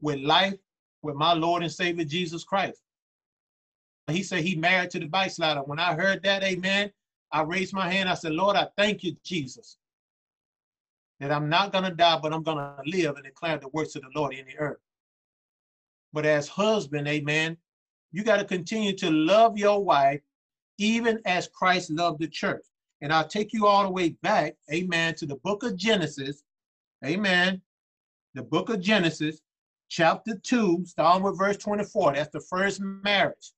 with life with my Lord and Savior Jesus Christ. He said he married to the backslider. When I heard that, amen, I raised my hand. I said, Lord, I thank you, Jesus, that I'm not going to die, but I'm going to live and declare the works of the Lord in the earth. But as husband, amen, you got to continue to love your wife even as Christ loved the church. And I'll take you all the way back, amen, to the book of Genesis, amen, the book of Genesis, chapter 2, starting with verse 24. That's the first marriage.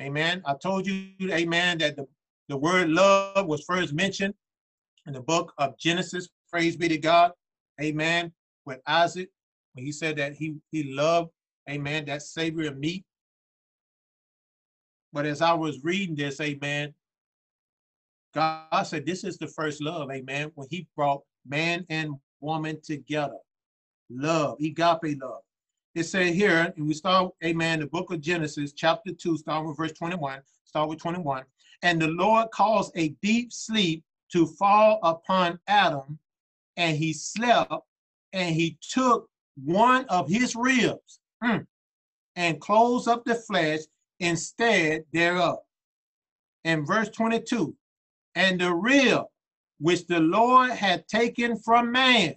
Amen. I told you, amen, that the, the word love was first mentioned in the book of Genesis. Praise be to God. Amen. With Isaac, when he said that he, he loved, amen, that savory of meat. But as I was reading this, amen, God said this is the first love, amen, when he brought man and woman together. Love, agape love. It said here, and we start, amen, the book of Genesis, chapter 2, start with verse 21, start with 21. And the Lord caused a deep sleep to fall upon Adam, and he slept, and he took one of his ribs mm, and closed up the flesh instead thereof. And verse 22, and the rib which the Lord had taken from man,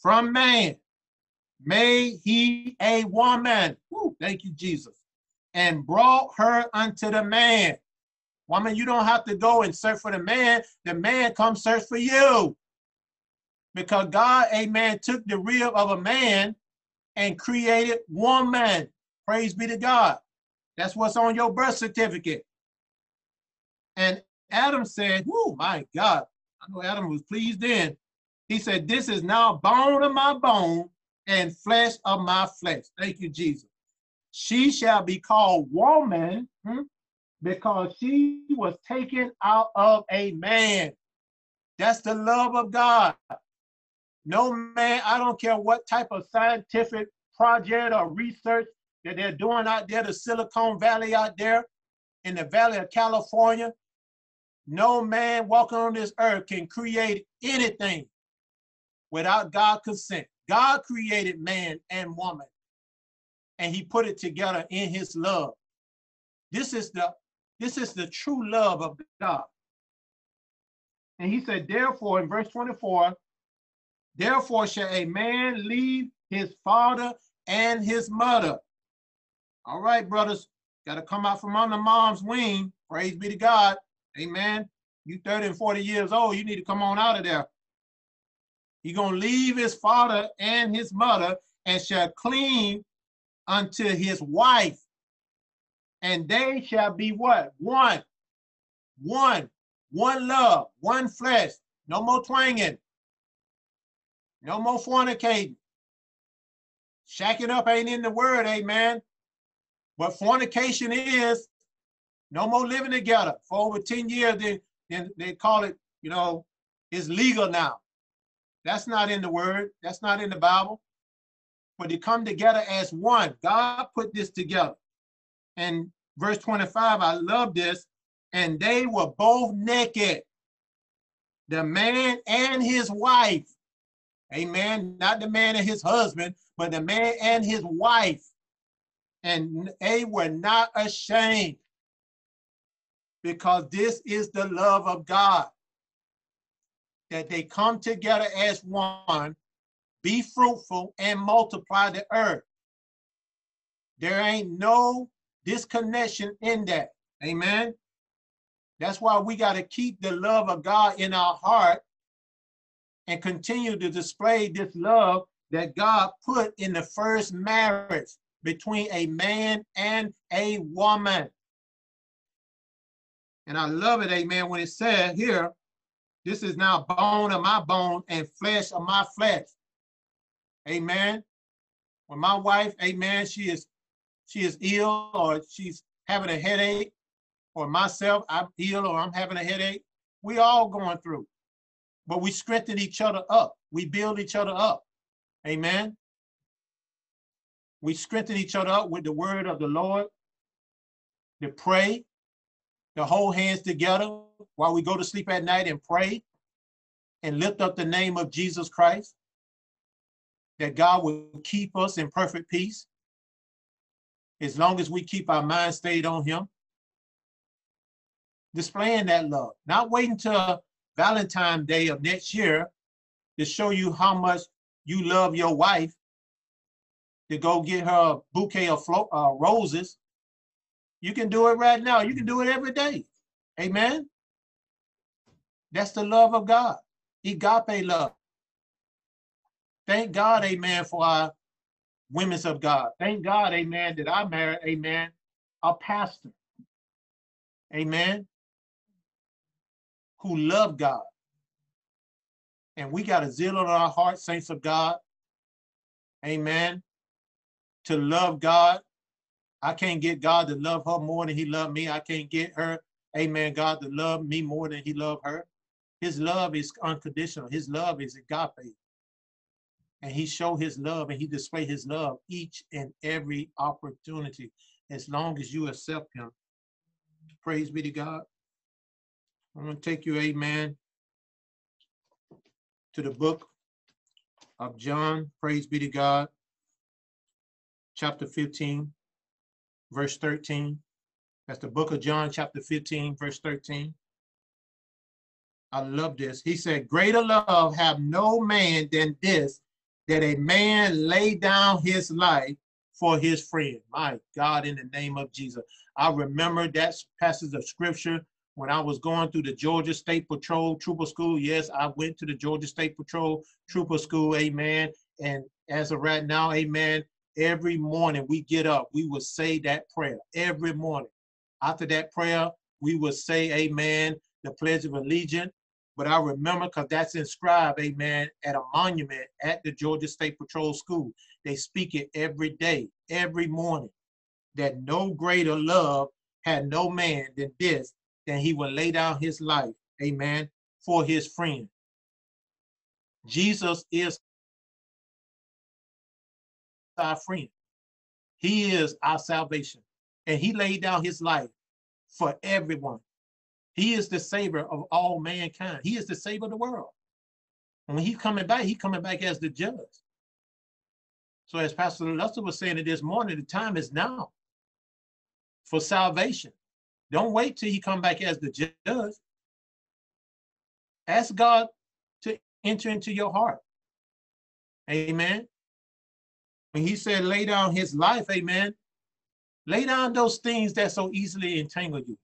from man, made he a woman. Woo, thank you, Jesus. And brought her unto the man. Woman, you don't have to go and search for the man. The man comes search for you. Because God, amen, took the rib of a man and created one man. Praise be to God. That's what's on your birth certificate. And Adam said, Oh my God. I know Adam was pleased then. He said, This is now bone of my bone and flesh of my flesh. Thank you, Jesus. She shall be called woman hmm, because she was taken out of a man. That's the love of God. No man, I don't care what type of scientific project or research that they're doing out there, the Silicon Valley out there in the Valley of California. No man walking on this earth can create anything without God consent. God created man and woman, and he put it together in his love. This is the this is the true love of God. And he said, therefore, in verse 24, therefore shall a man leave his father and his mother. All right, brothers, got to come out from under mom's wing. Praise be to God. Amen. You 30 and 40 years old, you need to come on out of there. He gonna leave his father and his mother and shall cleave unto his wife. And they shall be what? One. One. One love. One flesh. No more twanging. No more fornicating. Shacking up ain't in the word, amen. But fornication is no more living together. For over 10 years, they, they, they call it, you know, it's legal now. That's not in the word. That's not in the Bible. But they come together as one. God put this together. And verse 25, I love this. and they were both naked, the man and his wife. Amen. Not the man and his husband, but the man and his wife. And they were not ashamed because this is the love of God. That they come together as one, be fruitful, and multiply the earth. There ain't no disconnection in that. Amen. That's why we got to keep the love of God in our heart and continue to display this love that God put in the first marriage between a man and a woman. And I love it, amen, when it said here, this is now bone of my bone and flesh of my flesh. Amen. When my wife, amen, she is she is ill or she's having a headache, or myself, I'm ill or I'm having a headache. We all going through. But we strengthen each other up. We build each other up. Amen. We strengthen each other up with the word of the Lord, to pray, to hold hands together while we go to sleep at night and pray and lift up the name of Jesus Christ, that God will keep us in perfect peace as long as we keep our mind stayed on Him. Displaying that love, not waiting till Valentine's Day of next year to show you how much you love your wife to go get her a bouquet of flo- uh, roses you can do it right now. You can do it every day. Amen. That's the love of God. Agape love. Thank God, amen, for our women's of God. Thank God, amen, that I married, amen, a pastor. Amen. Who love God. And we got a zeal in our heart, saints of God. Amen. To love God I can't get God to love her more than he loved me. I can't get her, amen, God to love me more than he loved her. His love is unconditional. His love is agape. And he show his love and he display his love each and every opportunity as long as you accept him. Praise be to God. I'm going to take you, amen, to the book of John. Praise be to God. Chapter 15 verse 13. That's the book of John, chapter 15, verse 13. I love this. He said, Greater love have no man than this, that a man lay down his life for his friend. My God, in the name of Jesus. I remember that passage of scripture when I was going through the Georgia State Patrol Trooper School. Yes, I went to the Georgia State Patrol Trooper School, amen. And as of right now, amen, Every morning we get up, we will say that prayer every morning. After that prayer, we will say, Amen, the Pledge of Allegiance. But I remember because that's inscribed, Amen, at a monument at the Georgia State Patrol School. They speak it every day, every morning, that no greater love had no man than this, than he would lay down his life, Amen, for his friend. Jesus is our friend. He is our salvation. And he laid down his life for everyone. He is the savior of all mankind. He is the savior of the world. And when he's coming back, he's coming back as the judge. So as Pastor Lester was saying it this morning, the time is now for salvation. Don't wait till he come back as the judge. Ask God to enter into your heart. Amen. When he said lay down his life, amen, lay down those things that so easily entangle you.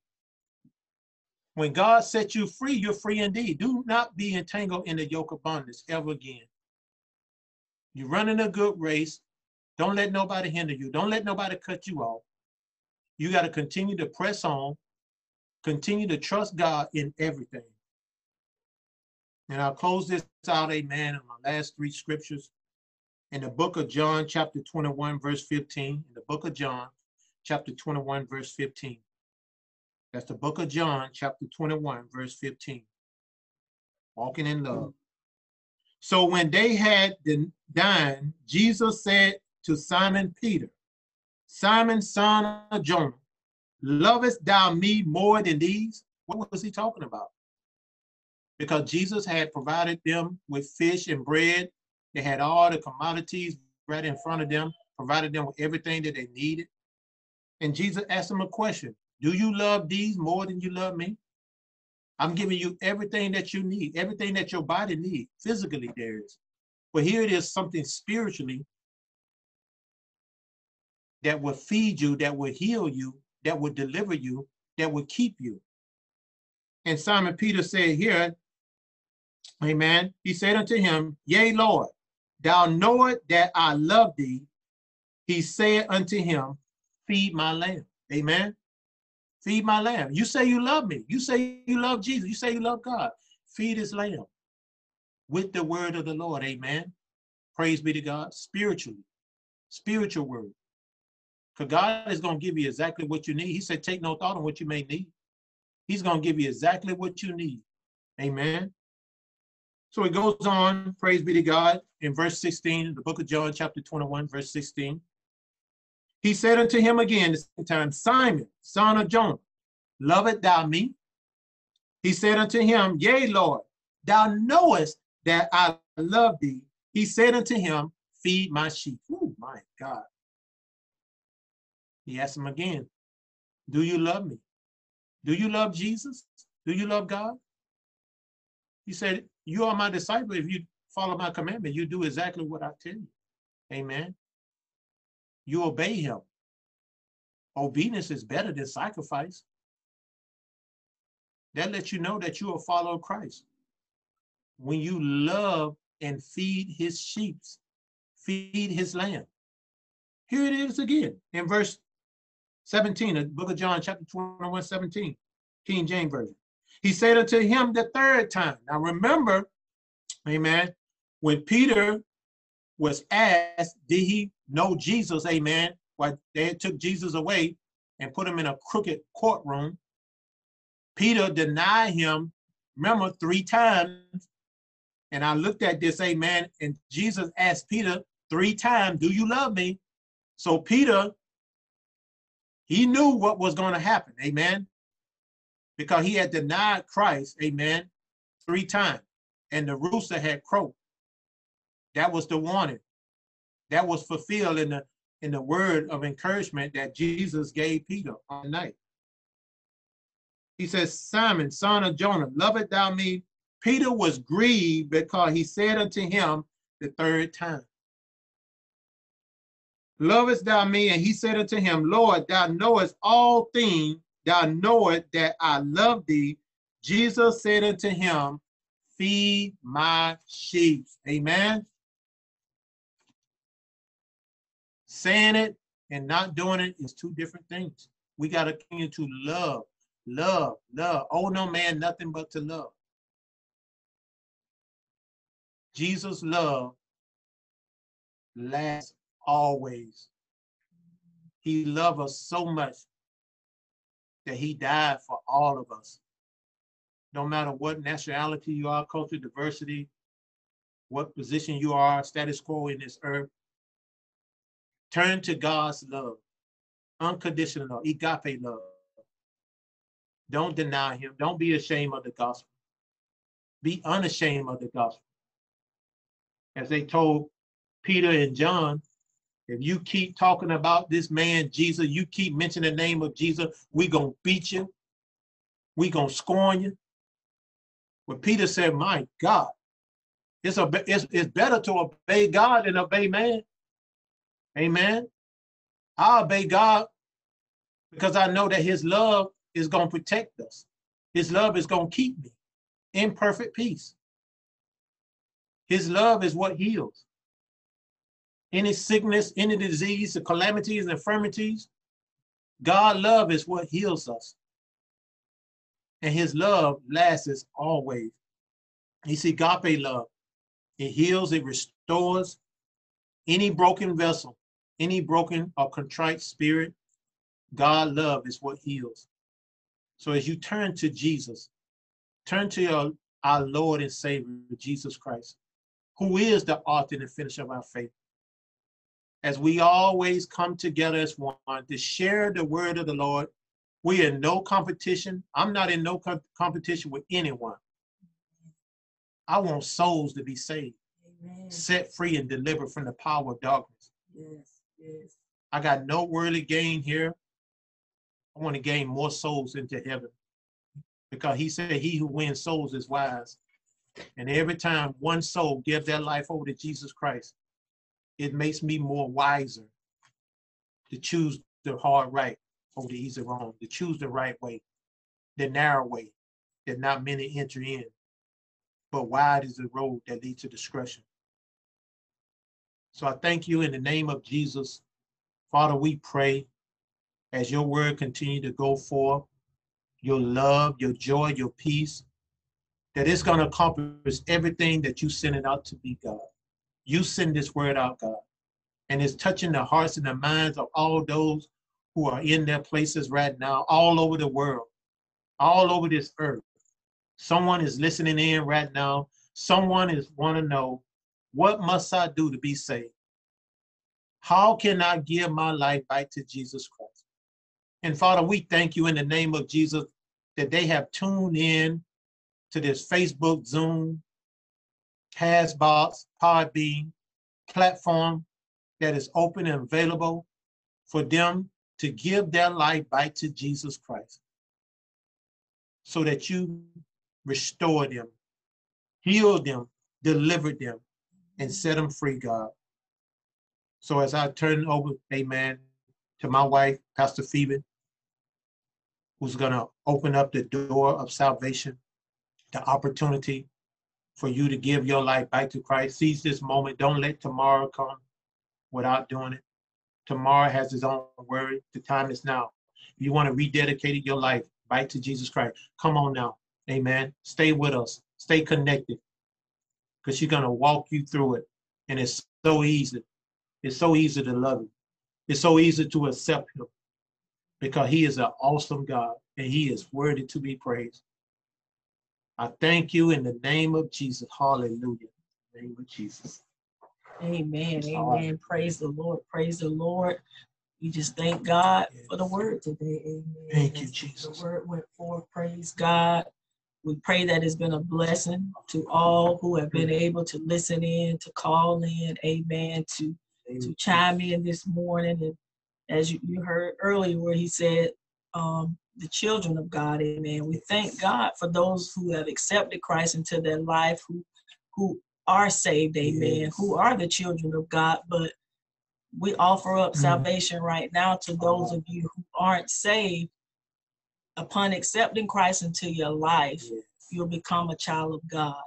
When God set you free, you're free indeed. Do not be entangled in the yoke of bondage ever again. You're running a good race. Don't let nobody hinder you. Don't let nobody cut you off. You got to continue to press on, continue to trust God in everything. And I'll close this out, amen, in my last three scriptures in the book of John, chapter 21, verse 15. In the book of John, chapter 21, verse 15. That's the book of John, chapter 21, verse 15. Walking in love. So when they had dined, Jesus said to Simon Peter, Simon, son of Jonah, Lovest thou me more than these? What was he talking about? Because Jesus had provided them with fish and bread. They had all the commodities right in front of them, provided them with everything that they needed. And Jesus asked them a question Do you love these more than you love me? I'm giving you everything that you need, everything that your body needs, physically, there is. But here it is something spiritually that will feed you, that will heal you, that will deliver you, that will keep you. And Simon Peter said here, Amen. He said unto him, Yea, Lord, thou knowest that I love thee. He said unto him, Feed my lamb. Amen. Feed my lamb. You say you love me. You say you love Jesus. You say you love God. Feed his lamb with the word of the Lord. Amen. Praise be to God. Spiritually, spiritual word. Because God is going to give you exactly what you need. He said, take no thought on what you may need. He's going to give you exactly what you need. Amen. So it goes on, praise be to God, in verse 16, the book of John, chapter 21, verse 16. He said unto him again the same time, Simon, son of Jonah, lovest thou me? He said unto him, Yea, Lord, thou knowest that I love thee. He said unto him, Feed my sheep. Oh my God. He asked him again, Do you love me? Do you love Jesus? Do you love God? He said, You are my disciple. If you follow my commandment, you do exactly what I tell you. Amen. You obey him. Obedience is better than sacrifice. That lets you know that you are of Christ. When you love and feed his sheep, feed his lamb. Here it is again in verse 17, the book of John, chapter 21, 17, King James Version. He said unto him the third time. Now remember, amen, when Peter was asked, did he know Jesus, amen, why they took Jesus away and put him in a crooked courtroom. Peter denied him, remember, three times. And I looked at this, amen, and Jesus asked Peter three times, do you love me? So Peter he knew what was going to happen, amen, because he had denied Christ, amen, three times, and the rooster had crowed. That was the warning. That was fulfilled in the in the word of encouragement that Jesus gave Peter on the night. He says, Simon, son of Jonah, lovest thou me? Peter was grieved because he said unto him the third time, Lovest thou me? And he said unto him, Lord, thou knowest all things, thou knowest that I love thee. Jesus said unto him, Feed my sheep. Amen. Saying it and not doing it is two different things. We got to continue to love, love, love. Oh, no man, nothing but to love. Jesus' love lasts always. He loved us so much that he died for all of us. No matter what nationality you are, culture, diversity, what position you are, status quo in this earth, turn to God's love, unconditional agape love. Don't deny him. Don't be ashamed of the gospel. Be unashamed of the gospel. As they told Peter and John, if you keep talking about this man, Jesus, you keep mentioning the name of Jesus, we going to beat you. we going to scorn you. But Peter said, my God, it's, a, it's, it's better to obey God than obey man. Amen. I obey God because I know that his love is going to protect us. His love is going to keep me in perfect peace. His love is what heals any sickness, any disease, the calamities, infirmities. God love is what heals us. And his love lasts always. You see, agape love, it heals, it restores any broken vessel, any broken or contrite spirit. God love is what heals. So as you turn to Jesus, turn to your, our Lord and Savior, Jesus Christ, who is the author and finisher of our faith as we always come together as one to share the word of the Lord, We are in no competition. I'm not in no com- competition with anyone. I want souls to be saved, Amen. set free, and delivered from the power of darkness. Yes, yes. I got no worldly gain here. I want to gain more souls into heaven because he said, He who wins souls is wise. And every time one soul gives their life over to Jesus Christ, it makes me more wiser to choose the hard right over the easy wrong, to choose the right way, the narrow way that not many enter in. But wide is the road that leads to discretion. So I thank you in the name of Jesus. Father, we pray as your word continue to go forth, your love, your joy, your peace, that it's going to accomplish everything that you sent it out to be, God. You send this word out, God, and it's touching the hearts and the minds of all those who are in their places right now, all over the world, all over this earth. Someone is listening in right now. Someone is want to know, what must I do to be saved? How can I give my life back to Jesus Christ? And Father, we thank you in the name of Jesus that they have tuned in to this Facebook, Zoom, Castbox, Podbean platform that is open and available for them to give their life back to Jesus Christ so that you restore them, heal them, deliver them, and set them free, God. So as I turn over, amen, to my wife, Pastor Phoebe, who's going to open up the door of salvation, the opportunity for you to give your life back to Christ. Seize this moment. Don't let tomorrow come without doing it. Tomorrow has its own worry. The time is now. If you want to rededicate your life back to Jesus Christ, come on now. Amen. Stay with us. Stay connected. Because she's going to walk you through it. And it's so easy. It's so easy to love him. It's so easy to accept him. Because he is an awesome God and he is worthy to be praised. I thank you in the name of Jesus. Hallelujah. In the name of Jesus. Amen. Amen. Praise the Lord. Praise the Lord. We just thank God for the word today. Amen. Thank you, Jesus. The word went forth. Praise God. We pray that it's been a blessing to all who have been able to listen in, to call in. Amen. To to chime in this morning. And as you, you heard earlier, where he said, um, the children of God, amen. We thank God for those who have accepted Christ into their life, who who are saved, amen, Yes. who are the children of God. But we offer up Mm. salvation right now to those of you who aren't saved. Upon accepting Christ into your life, you'll become a child of God.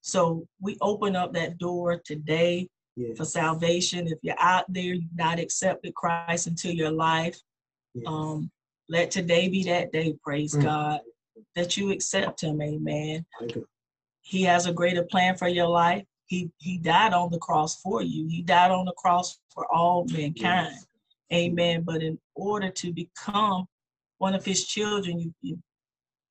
So we open up that door today Yes. for salvation. If you're out there, you've not accepted Christ into your life, Yes. um, let today be that day, praise Mm. God, that you accept him, amen. He has a greater plan for your life. He he died on the cross for you. He died on the cross for all mankind. Yes. Amen. But in order to become one of his children, you, you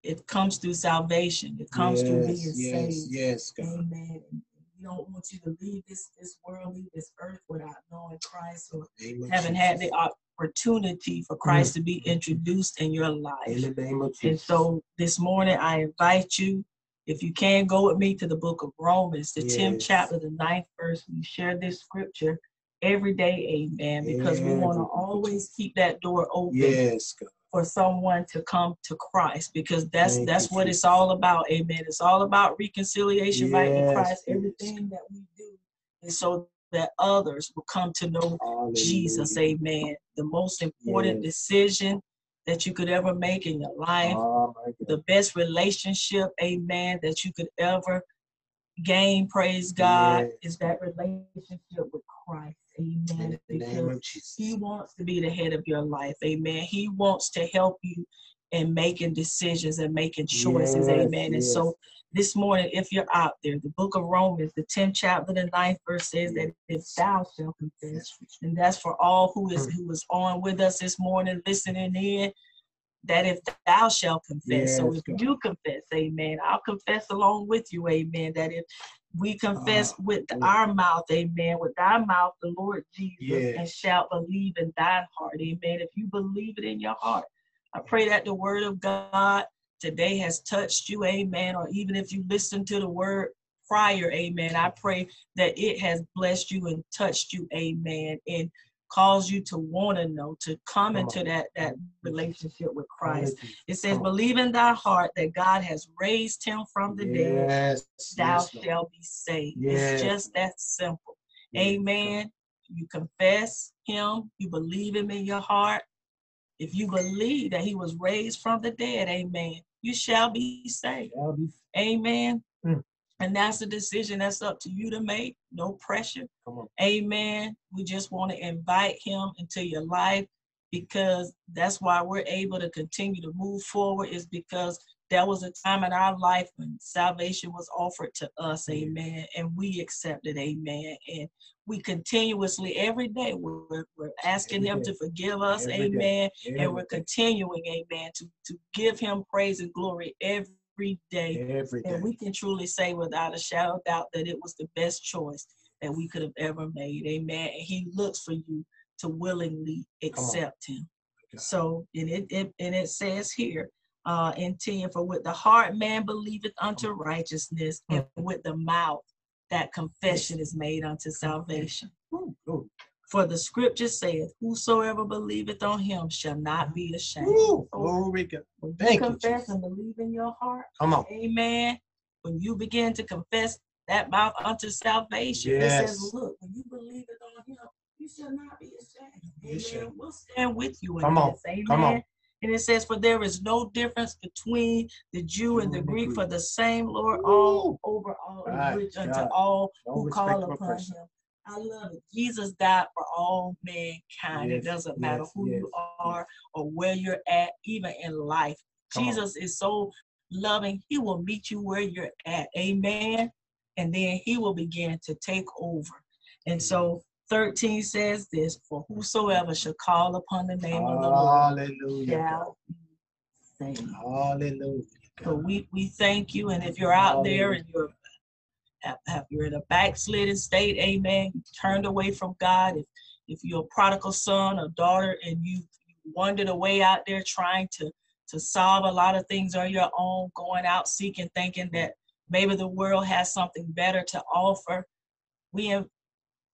it comes through salvation. It comes through being yes, yes, saved. yes, God. Amen. We don't want you to leave this this world, leave this earth without knowing Christ or Name of haven't had the. Opportunity for mm. Christ to be introduced in your In life. the name of And so this morning, I invite you, if you can, go with me to the book of Romans, the 10th chapter, the ninth verse. We share this scripture every day, amen, because we want to always keep that door open Yes, God. for someone to come to Christ, because that's Thank that's you, what Jesus. it's all about, amen. It's all about reconciliation Yes, Christ. yes. Everything that we do is so that others will come to know Jesus, amen. The most important Yes. decision that you could ever make in your life, Oh, the best relationship, amen, that you could ever gain, praise God, Yes. is that relationship with Christ, amen. the name Because of Jesus. He wants to be the head of your life, amen. He wants to help you in making decisions and making choices, Yes, amen. And so this morning, if you're out there, the book of Romans, the 10th chapter, the ninth verse says that if thou shalt confess, and that's for all who is who is on with us this morning, listening in, that if thou shalt confess. so if God. you confess, amen, I'll confess along with you, amen, that if we confess Ah, with yeah. our mouth, amen, with thy mouth, the Lord Jesus, and Yes. shalt believe in thine heart, amen. If you believe it in your heart, I pray that the word of God today has touched you, amen. Or even if you listen to the word prior, amen. I pray that it has blessed you and touched you, amen. And caused you to want to know, to come, come into that, that relationship with Christ. It says, believe in thy heart that God has raised him from the yes. dead, thou yes, shalt be saved. Yes. It's just that simple. Amen. You confess him, you believe him in your heart. If you believe that he was raised from the dead, amen, you shall be saved. Shall be. Amen. Mm. And that's a decision that's up to you to make. No pressure. Amen. We just want to invite him into your life because that's why we're able to continue to move forward is because there was a time in our life when salvation was offered to us, amen, and we accepted, amen. And we continuously, every day, we're, we're asking every Him day. to forgive us, every amen, and we're continuing, amen, to, to give Him praise and glory every day. Every day. And we can truly say without a shadow of doubt that it was the best choice that we could have ever made, amen. And He looks for you to willingly accept Him. So, and it, it and it says here, uh, and 10 for with the heart man believeth unto righteousness and with the mouth that confession is made unto salvation. For the scripture saith whosoever believeth on him shall not be ashamed. Ooh, glory God. when you Thank confess you, and believe in your heart come on. amen when you begin to confess that mouth unto salvation yes. it says look when you believe it on him you shall not be ashamed. Amen. we'll stand with you in come this on. amen come on and it says, For there is no difference between the Jew and the Greek, for the same Lord all over all right, rich unto all no who call upon person. him. I love it. Jesus died for all mankind. Yes, it doesn't matter yes, who yes, you are or where you're at, even in life. Come Jesus on. is so loving. He will meet you where you're at. Amen. And then he will begin to take over. And so 13 says this For whosoever shall call upon the name of the Lord shall be saved. Hallelujah. So we, we thank you. And if you're out there and you're if you're in a backslidden state, amen, you turned away from God, if if you're a prodigal son or daughter and you, you wandered away out there trying to to solve a lot of things on your own, going out seeking, thinking that maybe the world has something better to offer, we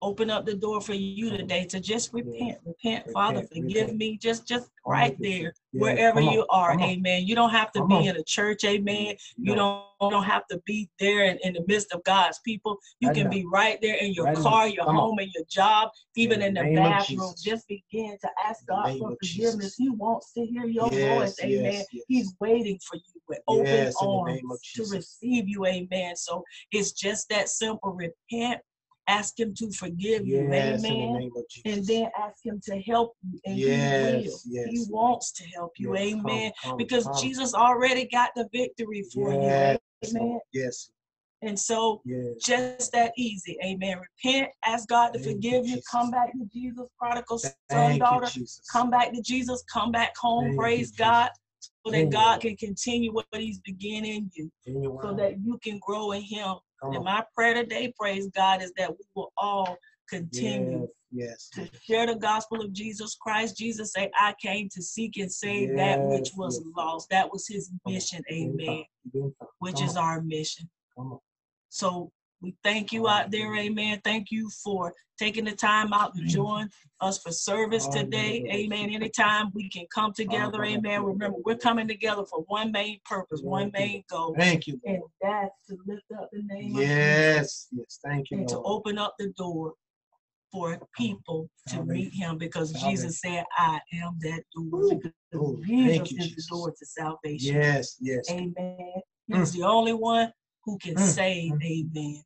open up the door for you today to just repent. Repent, Father, forgive me. Just just right there, wherever you are. Amen. You don't have to be in a church, amen. You don't, don't have to be there in, in the midst of God's people. You can be right there in your car, your home, and your job, even in, the bathroom. Just begin to ask God for forgiveness. He wants to hear your voice. Amen. He's waiting for you with open arms to receive you. Amen. So it's just that simple. Repent ask him to forgive you, yes, amen. The and then ask him to help you, and yes, he will. Yes, he wants to help you, amen. Come, come, because come. Jesus already got the victory for you, amen. Yes. And so, just that easy, amen. Repent, ask God to Thank forgive you, you. Come back to Jesus, prodigal son, Thank daughter. You, come back to Jesus, come back home, Thank praise you, God so that God can continue what He's beginning in you, so that you can grow in Him and my prayer today, praise God, is that we will all continue yes, yes, to share the gospel of Jesus Christ. Jesus said, I came to seek and save yes, that which was yes. lost. That was his mission, amen, which is our mission. So we thank you out there, amen. Thank you for taking the time out to join us for service today, amen. Anytime we can come together, amen. Remember, we're coming together for one main purpose, one main goal. Thank you. And that's to lift up the name yes, Yes, thank you. And Lord. to open up the door for people to meet him because Jesus said, I am that door. Ooh, Jesus is the door to salvation. Yes, yes. Amen. He's mm. the only one who can mm. save. Mm. Amen.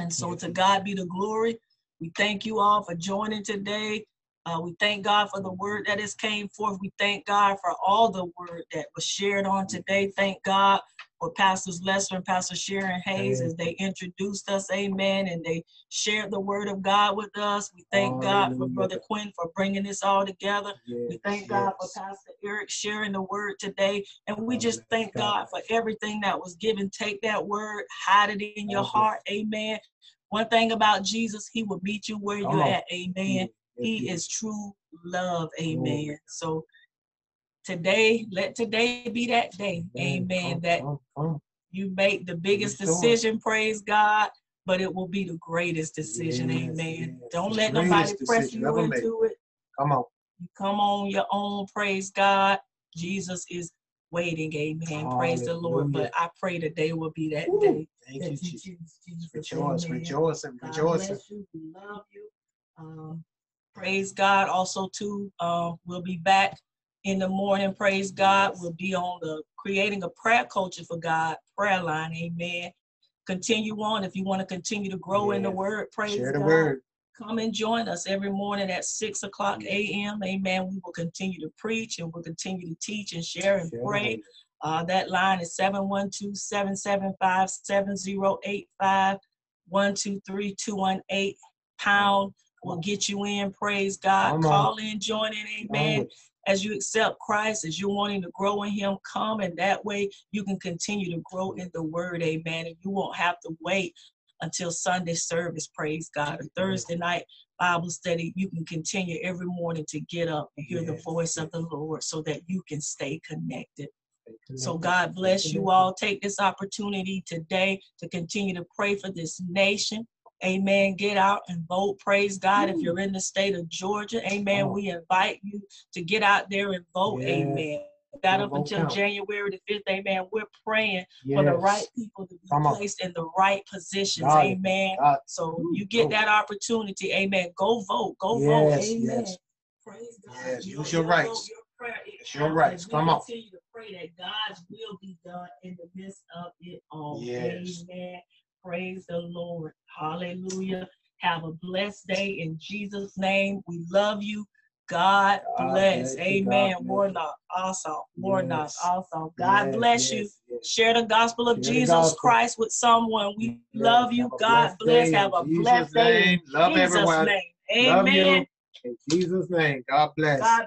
And so to God be the glory. We thank you all for joining today. Uh, we thank God for the word that has came forth. We thank God for all the word that was shared on today. Thank God for Pastors Lester and Pastor Sharon Hayes as they introduced us, amen, and they shared the word of God with us. We thank God for Brother Quinn for bringing this all together. Yes, we thank God for Pastor Eric sharing the word today. And we just thank God for everything that was given. Take that word, hide it in your heart, amen. One thing about Jesus, he will meet you where you're at, amen. He is true love, amen. So today, let today be that day. Amen. Come, That come, come. you make the biggest decision, praise God, but it will be the greatest decision. Yes, Amen. yes. Don't The let nobody press you made. into it. Come on. You come on your own, praise God. Jesus is waiting, amen. Praise the Lord. But I pray today will be that day. Thank that you, Jesus. Jesus, Rejoice, amen. rejoice, and rejoice. you. We love you. Um, praise God. Also, too, uh, we'll be back in the morning. Praise God. We'll be on the creating a prayer culture for God prayer line. Amen. Continue on if you want to continue to grow in the word. Praise Share the God. word. Come and join us every morning at six o'clock a.m. Amen. We will continue to preach and we'll continue to teach and share and Share pray. Uh, that line is 712-775-7085, 123-218 pound will get you in. Praise God. Call in, join in, amen. As you accept Christ, as you're wanting to grow in Him, come and that way you can continue to grow in the Word, amen. And you won't have to wait until Sunday service, praise God. Or Thursday night Bible study, you can continue every morning to get up and hear the voice of the Lord so that you can stay connected. So God bless you all. Take this opportunity today to continue to pray for this nation. Amen. Get out and vote. Praise God. If you're in the state of Georgia, amen. On. We invite you to get out there and vote. Yes. Amen. Got Your up until counts. January the 5th. Amen. We're praying for the right people to be Come on. placed in the right positions. It. Amen. It. So Ooh, you get that opportunity. Amen. Go vote. Go vote. Amen. yes. Praise God. Yes, Your- use your rights. your prayer, It's your rights. Come on. Continue to pray that God's will be done in the midst of it all. Yes. Amen. Praise the Lord. Hallelujah. Have a blessed day in Jesus' name. We love you. God, God bless. you. Amen. God bless you. Warnock, awesome. Warnock, Yes. awesome. God Yes, bless you. yes, yes. Share the gospel of Share Jesus gospel. Christ with someone. We love you. God bless. day Have a Jesus' blessed day name. Love Jesus' everyone. name. Amen. you. In Jesus' name. God bless. God